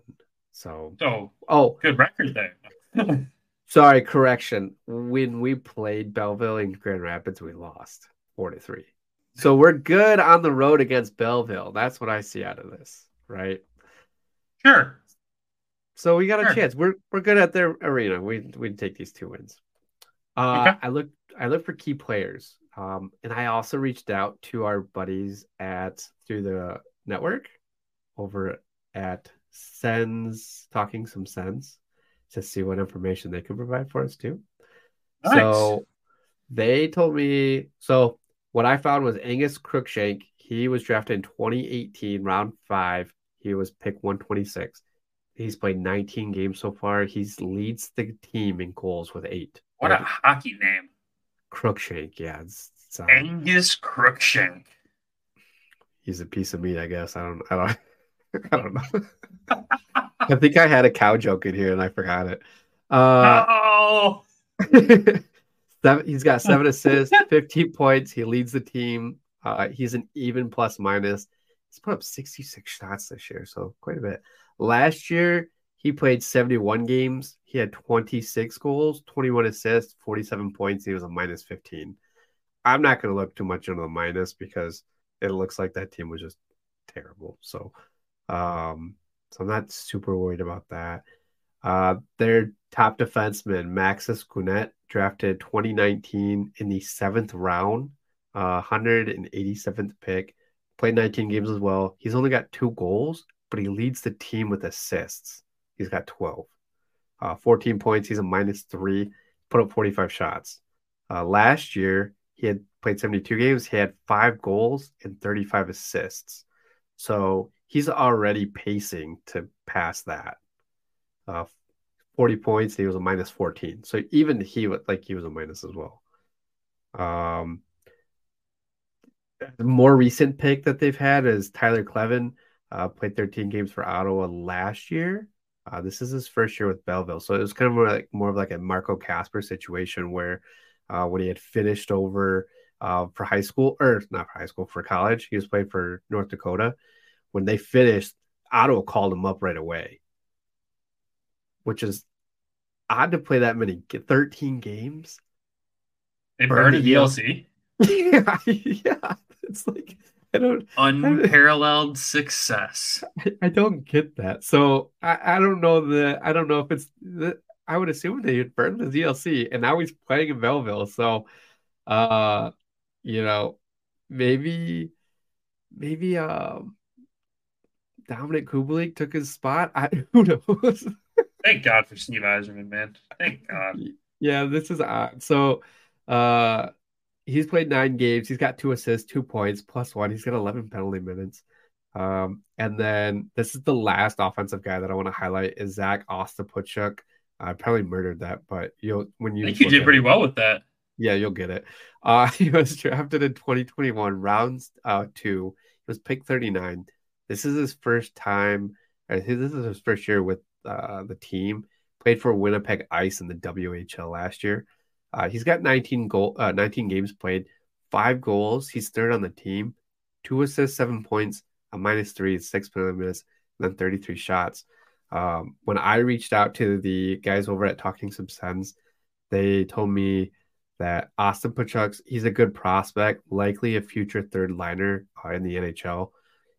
So, So oh, good record there. sorry, correction. When we played Belleville in Grand Rapids, we lost 4 to 3. So we're good on the road against Belleville. That's what I see out of this, right? sure. So we got a chance. We're we're good at their arena. We we take these two wins. Uh, Okay. I look I look for key players. Um, and I also reached out to our buddies at through the network over at Sens Talking Some Sense to see what information they could provide for us too. Nice. So they told me so what I found was Angus Crookshank. He was drafted in 2018, round five. He was pick 126. He's played 19 games so far. He's leads the team in goals with eight. what a hockey name. Crookshank, yeah. It's, it's, uh, Angus Crookshank. he's a piece of meat, I guess. I don't I don't I don't know. I think I had a cow joke in here and I forgot it. Uh oh, he's got seven assists, 15 points. He leads the team. Uh, he's an even plus minus. He's put up 66 shots this year, so quite a bit. Last year, he played 71 games. He had 26 goals, 21 assists, 47 points. He was a minus 15. I'm not going to look too much into the minus because it looks like that team was just terrible. So, um, so I'm not super worried about that. Uh, their top defenseman, Maxence Guenette, drafted 2019 in the seventh round, uh, 187th pick, played 19 games as well. He's only got two goals, but he leads the team with assists. He's got 12, uh, 14 points. He's a minus three, put up 45 shots. Uh, last year, he had played 72 games. He had five goals and 35 assists. So he's already pacing to pass that. Uh, 40 points. He was a minus 14. So even he was like he was a minus as well. Um, the more recent pick that they've had is Tyler Kleven. Uh, played 13 games for Ottawa last year. Uh, this is his first year with Belleville, so it was kind of more like more of like a Marco Kasper situation where uh, when he had finished over uh, for high school or not for high school for college, he was playing for North Dakota. When they finished, Ottawa called him up right away, which is odd to play that many 13 games. they Burn burned a DLC. yeah, yeah. It's like I don't Unparalleled success. I don't get that. So I, I don't know the I don't know if it's the I would assume they would burn the DLC and now he's playing in Belleville. So uh you know maybe maybe um Dominic Kubalik took his spot. I who knows? Thank God for Steve Yzerman, man. Thank God. Yeah, this is odd. So uh he's played nine games. He's got two assists, two points, plus one. He's got 11 penalty minutes. Um, and then this is the last offensive guy that I want to highlight is Zach Ostapchuk. I probably murdered that, but you'll when I you think you did pretty it- well with that. Yeah, you'll get it. Uh, he was drafted in 2021, rounds uh, two. He was pick 39. This is his first time. This is his first year with uh, the team. Played for Winnipeg Ice in the WHL last year. Uh, he's got 19 goal, uh, 19 games played, five goals. He's third on the team, two assists, seven points, a minus three, six minutes, and then 33 shots. Um, when I reached out to the guys over at Talking Some Sense, they told me that Ostapchuk's he's a good prospect, likely a future third liner uh, in the NHL,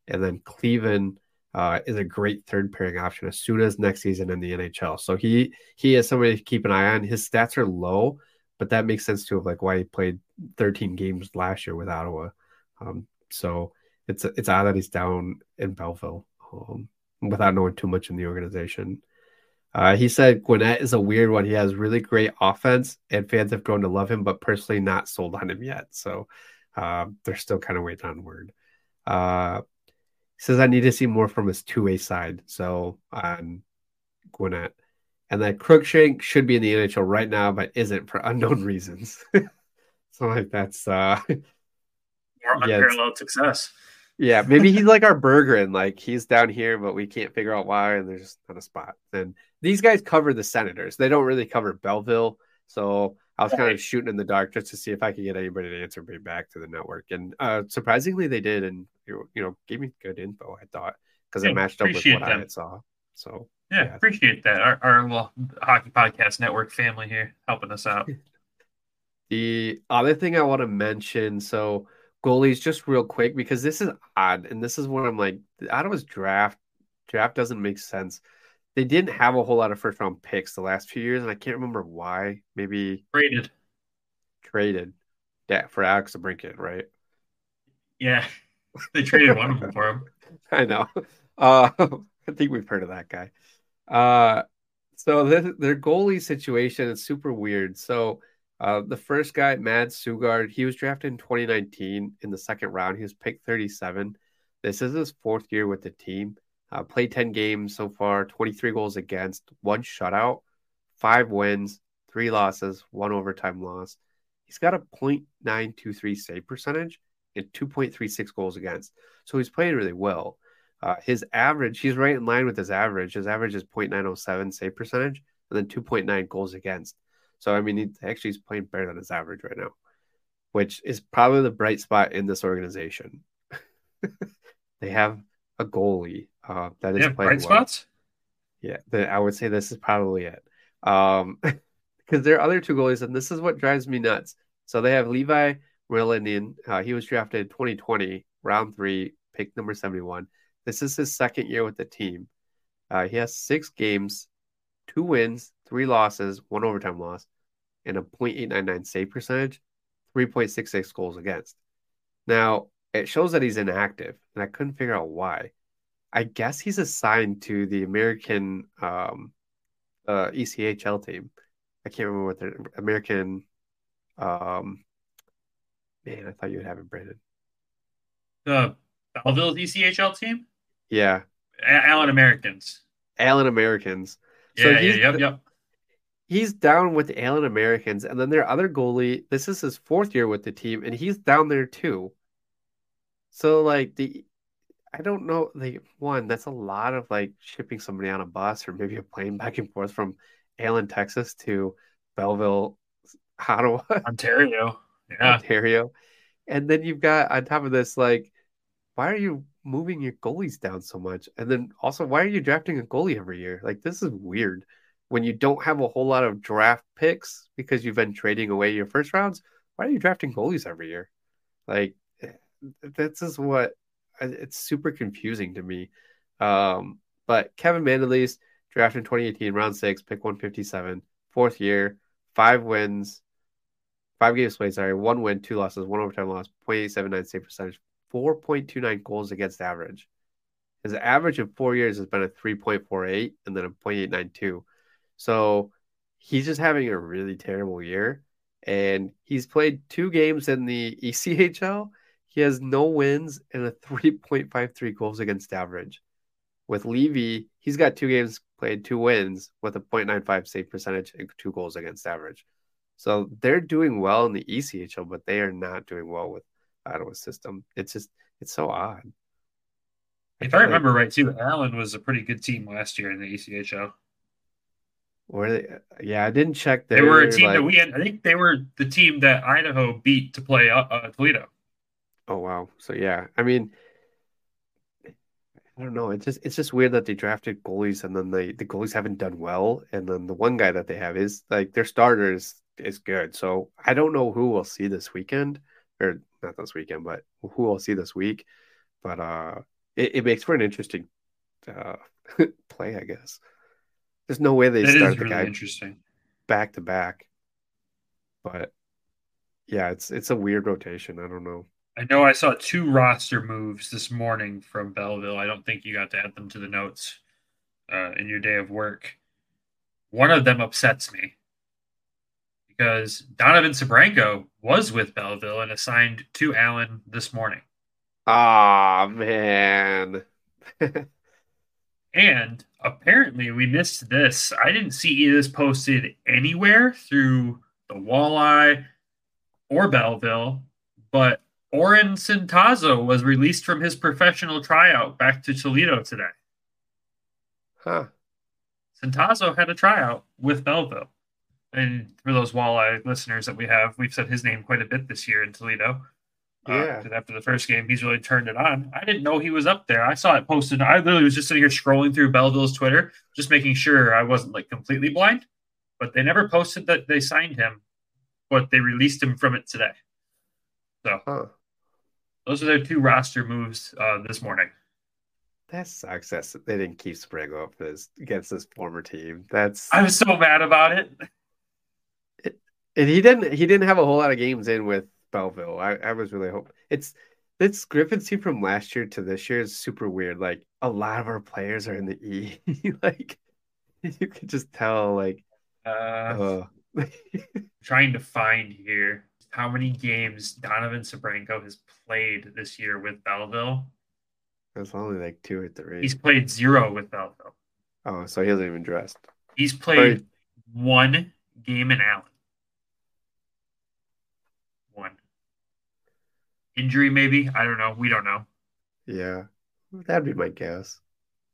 and then Cleveland uh, is a great third pairing option as soon as next season in the NHL. So he he is somebody to keep an eye on. His stats are low, but that makes sense too of like why he played 13 games last year with Ottawa. Um, so it's it's odd that he's down in Belleville um, without knowing too much in the organization. Uh, he said Guenette is a weird one. He has really great offense, and fans have grown to love him, but personally not sold on him yet. So uh, they're still kind of waiting on word. Says I need to see more from his two way side. So on Guenette, and then Crookshank should be in the NHL right now, but isn't for unknown reasons. so like that's uh, More Yeah, unparalleled success. Yeah, maybe he's like our Berggren, like he's down here, but we can't figure out why, and there's just not a spot. And these guys cover the Senators; they don't really cover Belleville. So I was kind of shooting in the dark just to see if I could get anybody to answer me back to the network, and uh, surprisingly, they did, and you know, gave me good info. I thought because Yeah, it matched up with what I them. had saw. So Yeah, Yeah. appreciate that. Our, our little hockey podcast network family here helping us out. The other thing I want to mention, so goalies, just real quick, because this is odd, and this is what I'm like, Ottawa's draft draft doesn't make sense. They didn't have a whole lot of first round picks the last few years, and I can't remember why. Maybe traded, traded that for Alex DeBrincat, right? Yeah. They traded one of them for him. I know. Uh, I think we've heard of that guy. Uh, so the, their goalie situation is super weird. So uh, the first guy, Mads Søgaard, he was drafted in 2019 in the second round. He was picked 37. This is his fourth year with the team. Uh, played 10 games so far, 23 goals against, one shutout, five wins, three losses, one overtime loss. He's got a .923 save percentage and 2.36 goals against. So he's playing really well. Uh, his average, he's right in line with his average. His average is 0.907 save percentage and then 2.9 goals against. So, I mean, he actually is playing better than his average right now, which is probably the bright spot in this organization. they have a goalie uh, that is Yeah, playing bright well. spots. Yeah, the, I would say this is probably it. Um, because there are other two goalies, and this is what drives me nuts. So they have Leevi Meriläinen. Uh, he was drafted in 2020, round three, pick number 71. This is his second year with the team. Uh, he has six games, two wins, three losses, one overtime loss, and a .899 save percentage, 3.66 goals against. Now, it shows that he's inactive, and I couldn't figure out why. I guess he's assigned to the American um, uh, ECHL team. I can't remember what their American. Um, man, I thought you would have it, Brandon. The Belleville ECHL team? Yeah, A- Allen Americans. Allen Americans. Yeah, So yeah, he's yep, yep. He's down with the Allen Americans, and then their other goalie. This is his fourth year with the team, and he's down there too. So like the, I don't know. The one that's a lot of like shipping somebody on a bus or maybe a plane back and forth from Allen, Texas to Belleville, Ottawa. Ontario. Yeah. Ontario. And then you've got on top of this, like, why are you moving your goalies down so much? And then also, why are you drafting a goalie every year? Like, this is weird. When you don't have a whole lot of draft picks because you've been trading away your first rounds, why are you drafting goalies every year? Like, this is what it's super confusing to me. Um, but Kevin Mandolese, drafted in 2018, round six, pick 157, fourth year, five wins, five games played, sorry, one win, two losses, one overtime loss, 0.879 save percentage, 4.29 goals against average. His average in four years has been a 3.48 and then a 0.892. So he's just having a really terrible year. And he's played two games in the ECHL. He has no wins and a 3.53 goals against average. With Leevi, he's got two games played, two wins with a 0.95 save percentage and two goals against average. So they're doing well in the ECHL, but they are not doing well with Ottawa's system. It's just it's so odd. If I like- remember right, too, Allen was a pretty good team last year in the ECHL. Were they? Yeah, I didn't check. They were a their, team that we had. I think they were the team that Idaho beat to play uh, uh, Toledo. Oh wow. So yeah, I mean, I don't know. It's just it's just weird that they drafted goalies and then they the goalies haven't done well, and then the one guy that they have is like their starter is is good. So I don't know who we'll see this weekend, or not this weekend, but who we'll see this week. But uh, it, it makes for an interesting uh play, I guess. There's no way they That start the really guy interesting. back to back, but yeah, it's it's a weird rotation. I don't know. I know I saw two roster moves this morning from Belleville. I don't think you got to add them to the notes uh, in your day of work. One of them upsets me because Donovan Sebrango was with Belleville and assigned to Allen this morning. Ah man. And apparently, we missed this. I didn't see this posted anywhere through the Walleye or Belleville, but Orrin Centazzo was released from his professional tryout back to Toledo today. Huh. Centazzo had a tryout with Belleville. And for those walleye listeners that we have, we've said his name quite a bit this year in Toledo. Uh, after the first game, he's really turned it on. I didn't know he was up there. I saw it posted. I literally was just sitting here scrolling through Belleville's Twitter, just making sure I wasn't like completely blind. But they never posted that they signed him, but they released him from it today. So Huh. Those are their two roster moves uh, this morning. That sucks. That's, they didn't keep Sprague up this against this former team. That's I was so mad about it. and he didn't he didn't have a whole lot of games in with Belleville. I, I was really hoping it's this Griffin's team from last year to this year is super weird. Like a lot of our players are in the E. like you could just tell like Uh, uh, trying to find here how many games Donovan Sebrango has played this year with Belleville. That's only like two or three. He's played zero with Belleville. Oh, so he hasn't even dressed. He's played one game in Allen. One. Injury, maybe? I don't know. We don't know. Yeah. That'd be my guess.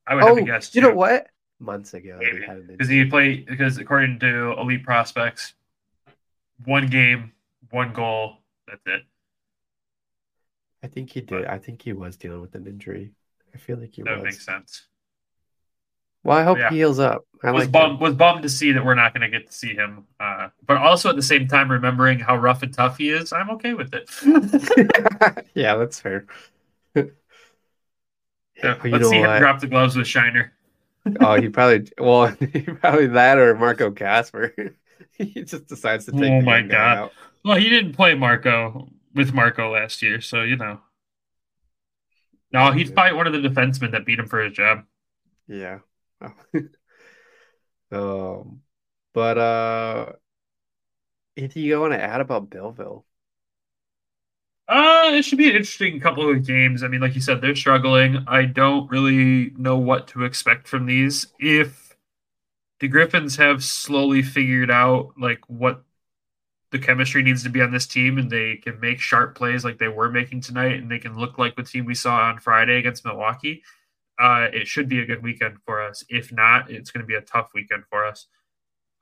I would Oh, have a oh, guess. you know what? Months ago he Maybe. had an Because he played, because according to Elite Prospects, one game, one goal. That's it. I think he did. I think he was dealing with an injury. I feel like he That was. That makes sense. Well, I hope Yeah. he heals up. I was like bummed was bummed to see that we're not going to get to see him. Uh, but also at the same time, remembering how rough and tough he is, I'm okay with it. yeah, that's fair. Yeah, let's see him drop the gloves with Shiner. Oh, he probably well, he probably that or Marco Kasper. he just decides to take Oh the my God. Well, he didn't play Marco with Marco last year, so you know. No, he'd Yeah. fight one of the defensemen that beat him for his job. Yeah. um, but uh, anything you want to add about Belleville? Uh, it should be an interesting couple of games. I mean, like you said, they're struggling. I don't really know what to expect from these. If the Griffins have slowly figured out like what the chemistry needs to be on this team and they can make sharp plays like they were making tonight and they can look like the team we saw on Friday against Milwaukee, uh, it should be a good weekend for us. If not, it's going to be a tough weekend for us.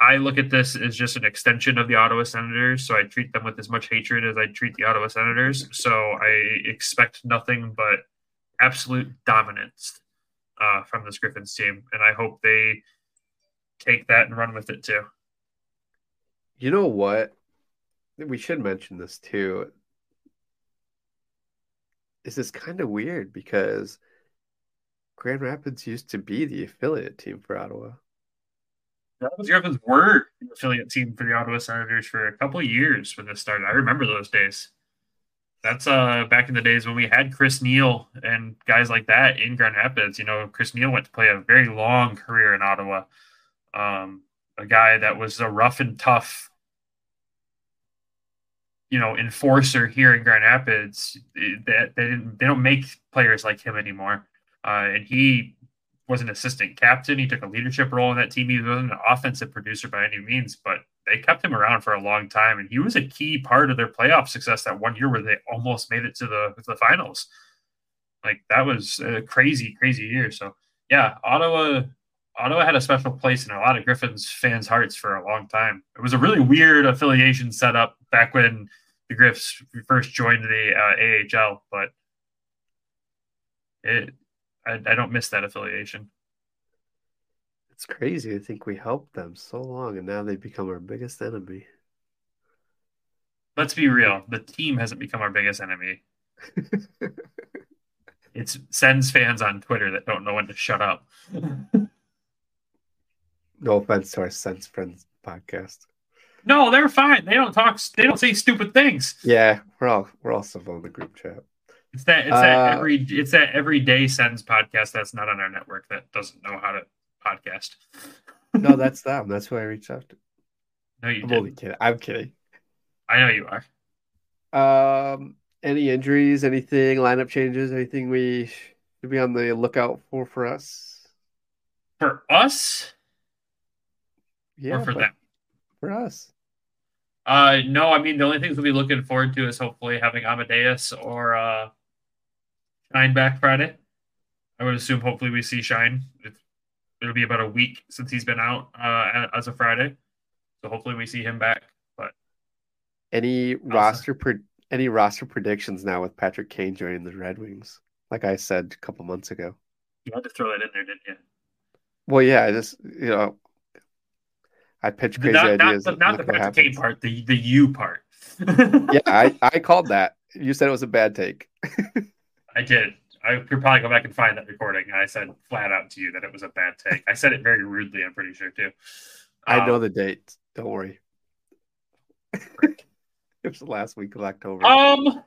I look at this as just an extension of the Ottawa Senators, so I treat them with as much hatred as I treat the Ottawa Senators. So I expect nothing but absolute dominance uh, from this Griffins team, and I hope they take that and run with it too. You know what? We should mention this too. This is kind of weird because Grand Rapids used to be the affiliate team for Ottawa. The Rapids were the affiliate team for the Ottawa Senators for a couple years when this started. I remember those days. That's uh back in the days when we had Chris Neil and guys like that in Grand Rapids. You know, Chris Neil went to play a very long career in Ottawa. Um, a guy that was a rough and tough, you know, enforcer here in Grand Rapids. That they, didn't they don't make players like him anymore. Uh, and he was an assistant captain. He took a leadership role in that team. He wasn't an offensive producer by any means, but they kept him around for a long time, and he was a key part of their playoff success that one year where they almost made it to the to the finals. Like that was a crazy, crazy year. So yeah, Ottawa, Ottawa had a special place in a lot of Griffins fans' hearts for a long time. It was a really weird affiliation set up back when the Griffs first joined the uh, AHL, but it I, I don't miss that affiliation. It's crazy to think we helped them so long and now they've become our biggest enemy. Let's be real. The team hasn't become our biggest enemy. It's Sens fans on Twitter that don't know when to shut up. No offense to our Sense Friends podcast. No, they're fine. They don't talk. They don't say stupid things. Yeah, we're all we're all civil in the group chat. It's that. It's that Uh, every. It's that everyday Sens podcast that's not on our network that doesn't know how to podcast. No, that's them. That's who I reached out to. No, you I'm didn't. only kidding. I'm kidding. I know you are. Um, any injuries, anything, lineup changes, anything we should be on the lookout for for us? For us Yeah, or for but them? For us. Uh, no, I mean the only things we'll be looking forward to is hopefully having Amadeus or uh, Shine back Friday. I would assume hopefully we see Shine. It's, it'll be about a week since he's been out uh, as of Friday, so hopefully we see him back. But Any roster pre- any roster predictions now with Patrick Kane joining the Red Wings? Like I said a couple months ago. you had to throw that in there, didn't you? Well, yeah, I just you know, I pitch crazy not, not ideas. the, and not the Patrick Kane part, the the you part. Yeah, I, I called that. You said it was a bad take. I did. I could probably go back and find that recording. I said flat out to you that it was a bad take. I said it very rudely. I'm pretty sure too. I know Um, the date. Don't worry. it was the last week of October. Um,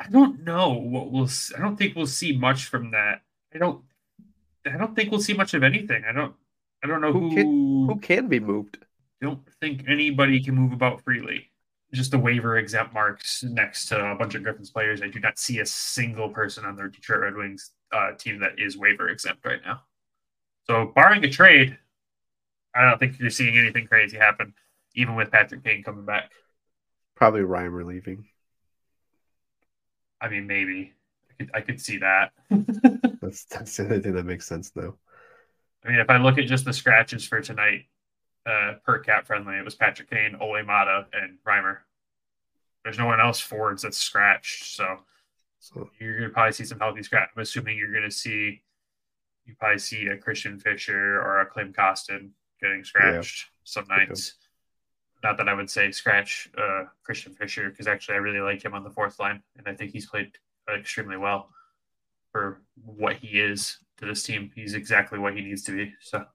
I don't know what we'll. I don't think we'll see much from that. I don't. I don't think we'll see much of anything. I don't. I don't know Who who. Who can be moved? Don't think anybody can move about freely. Just the waiver exempt marks next to a bunch of Griffins players. I do not see a single person on their Detroit Red Wings uh, team that is waiver exempt right now. So, barring a trade, I don't think you're seeing anything crazy happen, even with Patrick Kane coming back. Probably Reimer leaving. I mean, maybe I could, I could see that. That's that's the only thing that makes sense though. I mean, if I look at just the scratches for tonight, uh, per cap friendly, it was Patrick Kane, Olli Määttä, and Reimer. There's no one else forwards that's scratched, so So you're gonna probably see some healthy scratch. I'm assuming you're gonna see you probably see a Christian Fischer or a Klim Kostin getting scratched some nights. Not that I would say scratch uh, Christian Fischer because actually I really like him on the fourth line and I think he's played extremely well for what he is to this team. He's exactly what he needs to be. So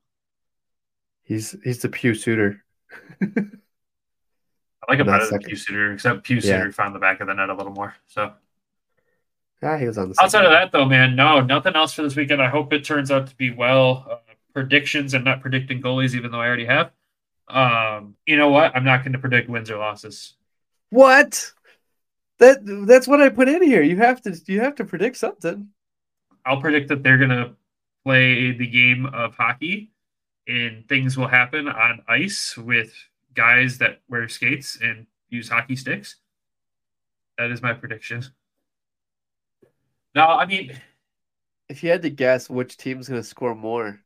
he's he's the Pius Suter. I like him better than. Pius Suter, except Pius Yeah. Suter found the back of the net a little more. So Yeah, he was on the outside of that, though, man, no, nothing else for this weekend. I hope it turns out to be well. Uh, predictions. I'm not predicting goalies, even though I already have. Um, you know what? I'm not going to predict wins or losses. What? That that's what I put in here. You have to you have to predict something. I'll predict that they're going to play the game of hockey, and things will happen on ice with guys that wear skates and use hockey sticks. That is my prediction. No, I mean, If you had to guess which team's going to score more,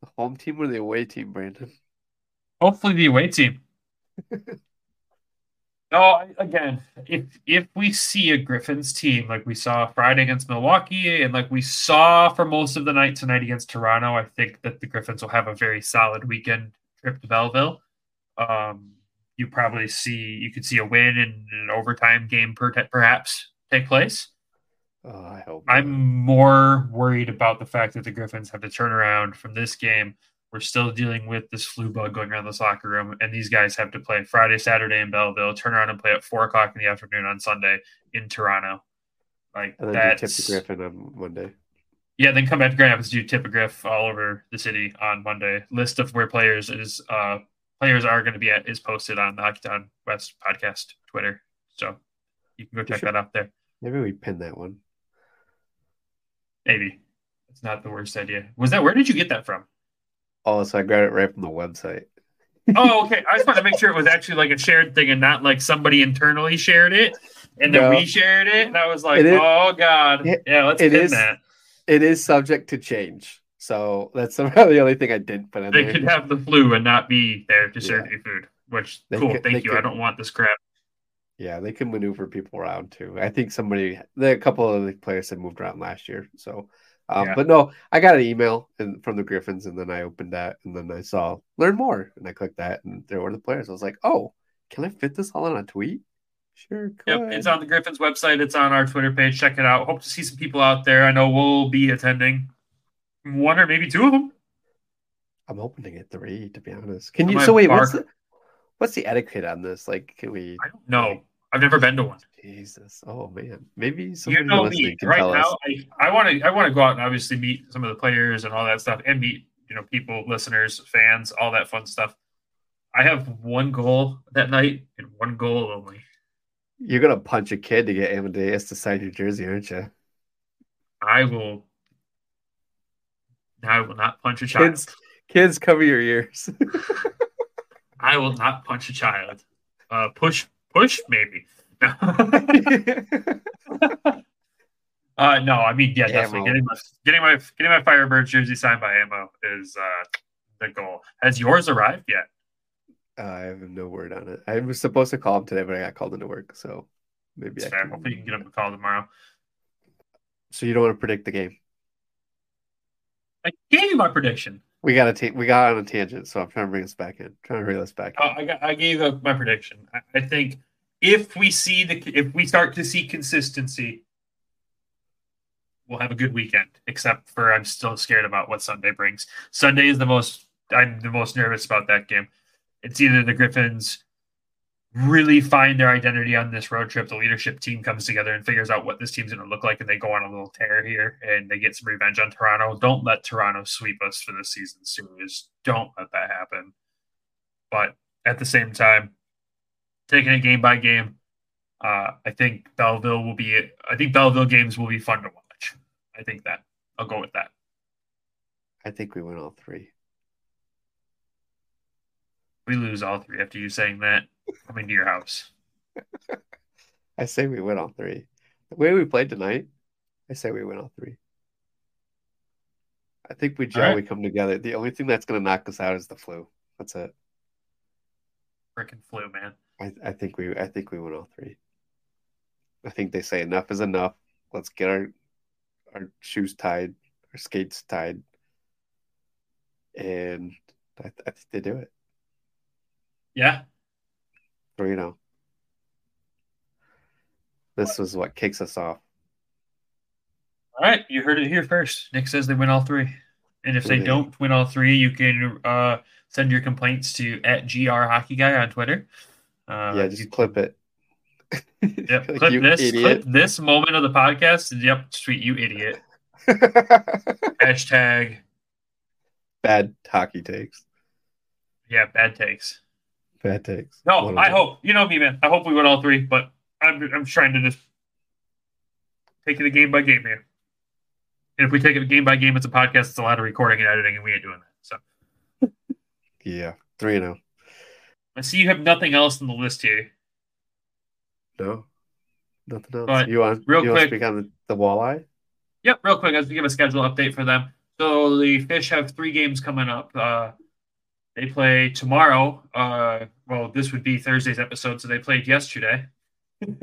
the home team or the away team, Brandon? hopefully the away team. no, again, if if we see a Griffins team like we saw Friday against Milwaukee and like we saw for most of the night tonight against Toronto, I think that the Griffins will have a very solid weekend trip to Belleville. Um, you probably see you could see a win and an overtime game per perhaps take place. Oh, I hope. I'm more worried about the fact that the Griffins have to turn around from this game. We're still dealing with this flu bug going around the soccer room, and these guys have to play Friday, Saturday in Belleville, turn around and play at four o'clock in the afternoon on Sunday in Toronto. Like and then do tip that's Griffin on Monday. yeah. Then come back to Grand Rapids, do tip a griff all over the city on Monday. List of where players is uh players are going to be at is posted on the Hockey Town West podcast Twitter, so you can go check should- that out there. Maybe we pin that one. Maybe it's not the worst idea. Was that where did you get that from? Oh, so I grabbed it right from the website. Oh, okay. I just wanted to make sure it was actually like a shared thing and not like somebody internally shared it and then No. we shared it. And I was like, is- oh god, yeah, let's it pin is- that. It is subject to change. So that's somehow the only thing I didn't put in They there. could have the flu and not be there to serve Yeah. you food. Which They cool, could- thank you. I don't want this crap. Yeah, they can maneuver people around too. I think somebody, a couple of the players had moved around last year. So, um, Yeah. but no, I got an email and, from the Griffins, and then I opened that, and then I saw learn more, and I clicked that, and there were the players. I was like, oh, can I fit this all in a tweet? Sure, go Yep, it's on the Griffins website. It's on our Twitter page. Check it out. Hope to see some people out there. I know we'll be attending. One or maybe two of them. I'm hoping to get three, to be honest. Can you? So wait, what's the what's the etiquette on this? Like, can we? I don't know. I've never been to one. Jesus, oh man, maybe you know me right now. I want to I want to go out and obviously meet some of the players and all that stuff, and meet you know people, listeners, fans, all that fun stuff. I have one goal that night and one goal only. You're gonna punch a kid to get Amadeus to sign your jersey, aren't you? I will. I will not punch a child. Kids, kids, cover your ears. I will not punch a child. Uh, push, push, maybe. uh, no, I mean, yeah, definitely Ammo. getting my getting my getting my Firebirds jersey signed by Ammo is uh, the goal. Has yours arrived yet? I have no word on it. I was supposed to call him today, but I got called into work, so maybe I fair. can. Hopefully, you can get him a call tomorrow. So you don't want to predict the game? I gave you my prediction. We got to we got on a tangent, so I'm trying to bring us back in. trying to reel us back. Uh. I got, I gave up my prediction. I, I think if we see the if we start to see consistency, we'll have a good weekend. Except for I'm still scared about what Sunday brings. Sunday is the most I'm the most nervous about that game. It's either the Griffins really find their identity on this road trip, the leadership team comes together and figures out what this team's going to look like, and they go on a little tear here and they get some revenge on Toronto. Don't let Toronto sweep us for this season series. Don't let that happen. But at the same time, taking it game by game, uh, I think Belleville will be. I think Belleville games will be fun to watch. I think that I'll go with that. I think we win all three. We lose all three after you saying that. Coming to your house. I say we win all three. The way we played tonight, I say we win all three. I think we gel, right. come together. The only thing that's going to knock us out is the flu. That's it. Freaking flu, man. I, I think we I think we win all three. I think they say enough is enough. Let's get our our shoes tied, our skates tied, and I, I think they do it. Yeah. Know, this was what kicks us off. All right, you heard it here first. Nick says they win all three, and if they Yeah. don't win all three, you can uh, send your complaints to at gr hockey guy on Twitter. Uh, yeah, just clip it. Yep, Like, clip this. idiot. Clip this moment of the podcast. Yep, tweet you idiot. Hashtag Bad hockey takes. yeah, bad takes. Bad takes. No, I hope you know me, man. I hope we win all three, but I'm I'm trying to just take it game by game here. And if we take it game by game, it's a podcast. It's a lot of recording and editing, and we ain't doing that. So Yeah, three and oh. I see you have nothing else on the list here. No, nothing else. But you want real you want to quick- speak on the, the walleye? Yep, real quick, as we give a schedule update for them. So the Fish have three games coming up. Uh, they play tomorrow. Uh, well, this would be Thursday's episode, so they played yesterday.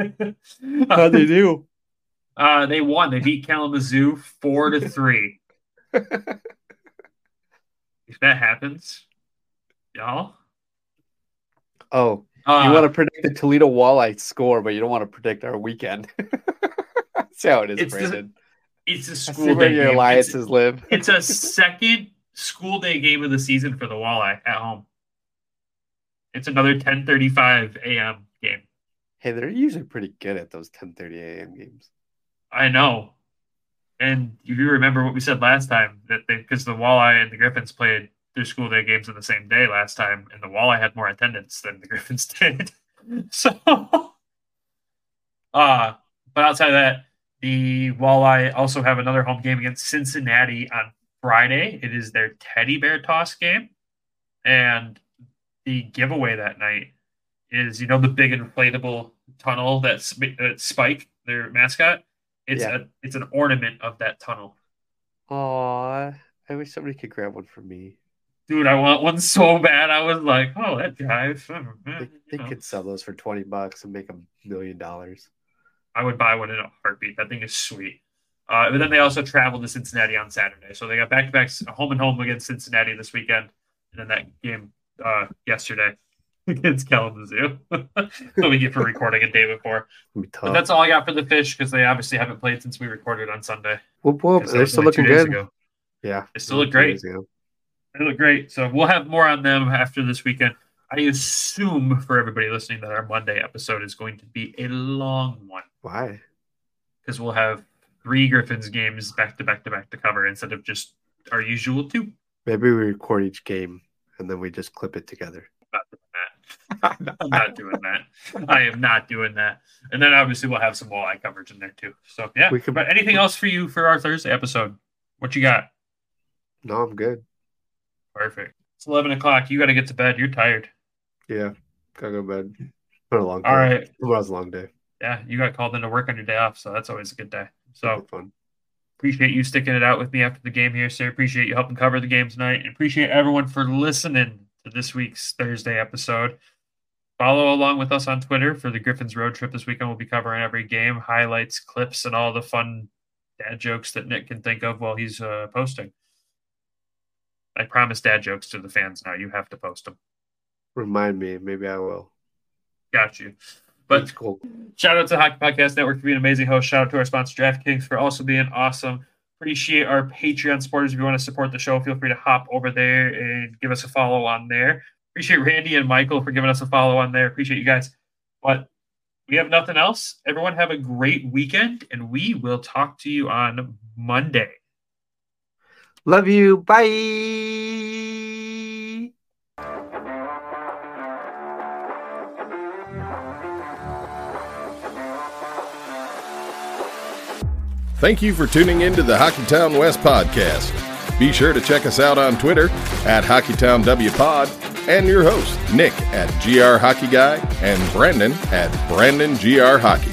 How'd they do? Uh, they won. They beat Kalamazoo four to three. if that happens, y'all. Oh, Uh, you want to predict the Toledo walleye score, but you don't want to predict our weekend. That's how it is, It's the- Brandon. it's a I school where day your game. alliances live. It's, it's a second school day game of the season for the Walleye at home. It's another 10:35 a.m. game. hey, they're usually pretty good at those 10:30 a.m. games. I know. And if you remember what we said last time, that because the Walleye and the Griffins played their school day games on the same day last time, and the Walleye had more attendance than the Griffins did. so, uh, but outside of that, the Walleye also have another home game against Cincinnati on Friday. It is their teddy bear toss game. And the giveaway that night is, you know, the big inflatable tunnel that's that uh, Spike, their mascot. It's Yeah. a it's an ornament of that tunnel. Aw, I wish somebody could grab one for me. Dude, I want one so bad. I was like, oh, that jive. Hmm, hmm, they, You they know. could sell those for 20 bucks and make a million dollars. I would buy one in a heartbeat. That thing is sweet. Uh, but then they also traveled to Cincinnati on Saturday, so they got back to back home and home against Cincinnati this weekend, and then that game uh, yesterday against Kalamazoo. so we get for recording a day before. But that's all I got for the fish because they obviously haven't played since we recorded on Sunday. Whoop, whoop. They're still looking good. ago. Yeah. They still look great. They look great. So we'll have more on them after this weekend. I assume for everybody listening that our Monday episode is going to be a long one Why? because we'll have three Griffins games back to back to back to cover instead of just our usual two. Maybe we record each game and then we just clip it together. Not doing that. I'm not doing that. I am not doing that. And then obviously we'll have some walleye coverage in there too. So yeah. We could- but anything else for you for our Thursday episode? What you got? No, I'm good. Perfect. It's eleven o'clock. You got to get to bed. You're tired. Yeah. Gotta go to bed. Been a long day. All right. Tomorrow's a long day. Yeah, you got called into work on your day off, so that's always a good day. So fun. Appreciate you sticking it out with me after the game here, sir. Appreciate you helping cover the game tonight. And appreciate everyone for listening to this week's Thursday episode. Follow along with us on Twitter for the Griffins road trip this weekend. We'll be covering every game, highlights, clips, and all the fun dad jokes that Nick can think of while he's uh, posting. I promise dad jokes to the fans now. You have to post them. Remind me. Maybe I will. Got you. But It's cool. Shout out to Hockey Podcast Network for being an amazing host. Shout out to our sponsor, DraftKings, for also being awesome. Appreciate our Patreon supporters. If you want to support the show, feel free to hop over there and give us a follow on there. Appreciate Randy and Michael for giving us a follow on there. Appreciate you guys. But we have nothing else. Everyone have a great weekend, and we will talk to you on Monday. Love you. Bye. Thank you for tuning in to the Hockeytown West podcast. Be sure to check us out on Twitter at HockeytownWPod and your host, Nick at GR Hockey Guy and Brandon at Brandon GR Hockey.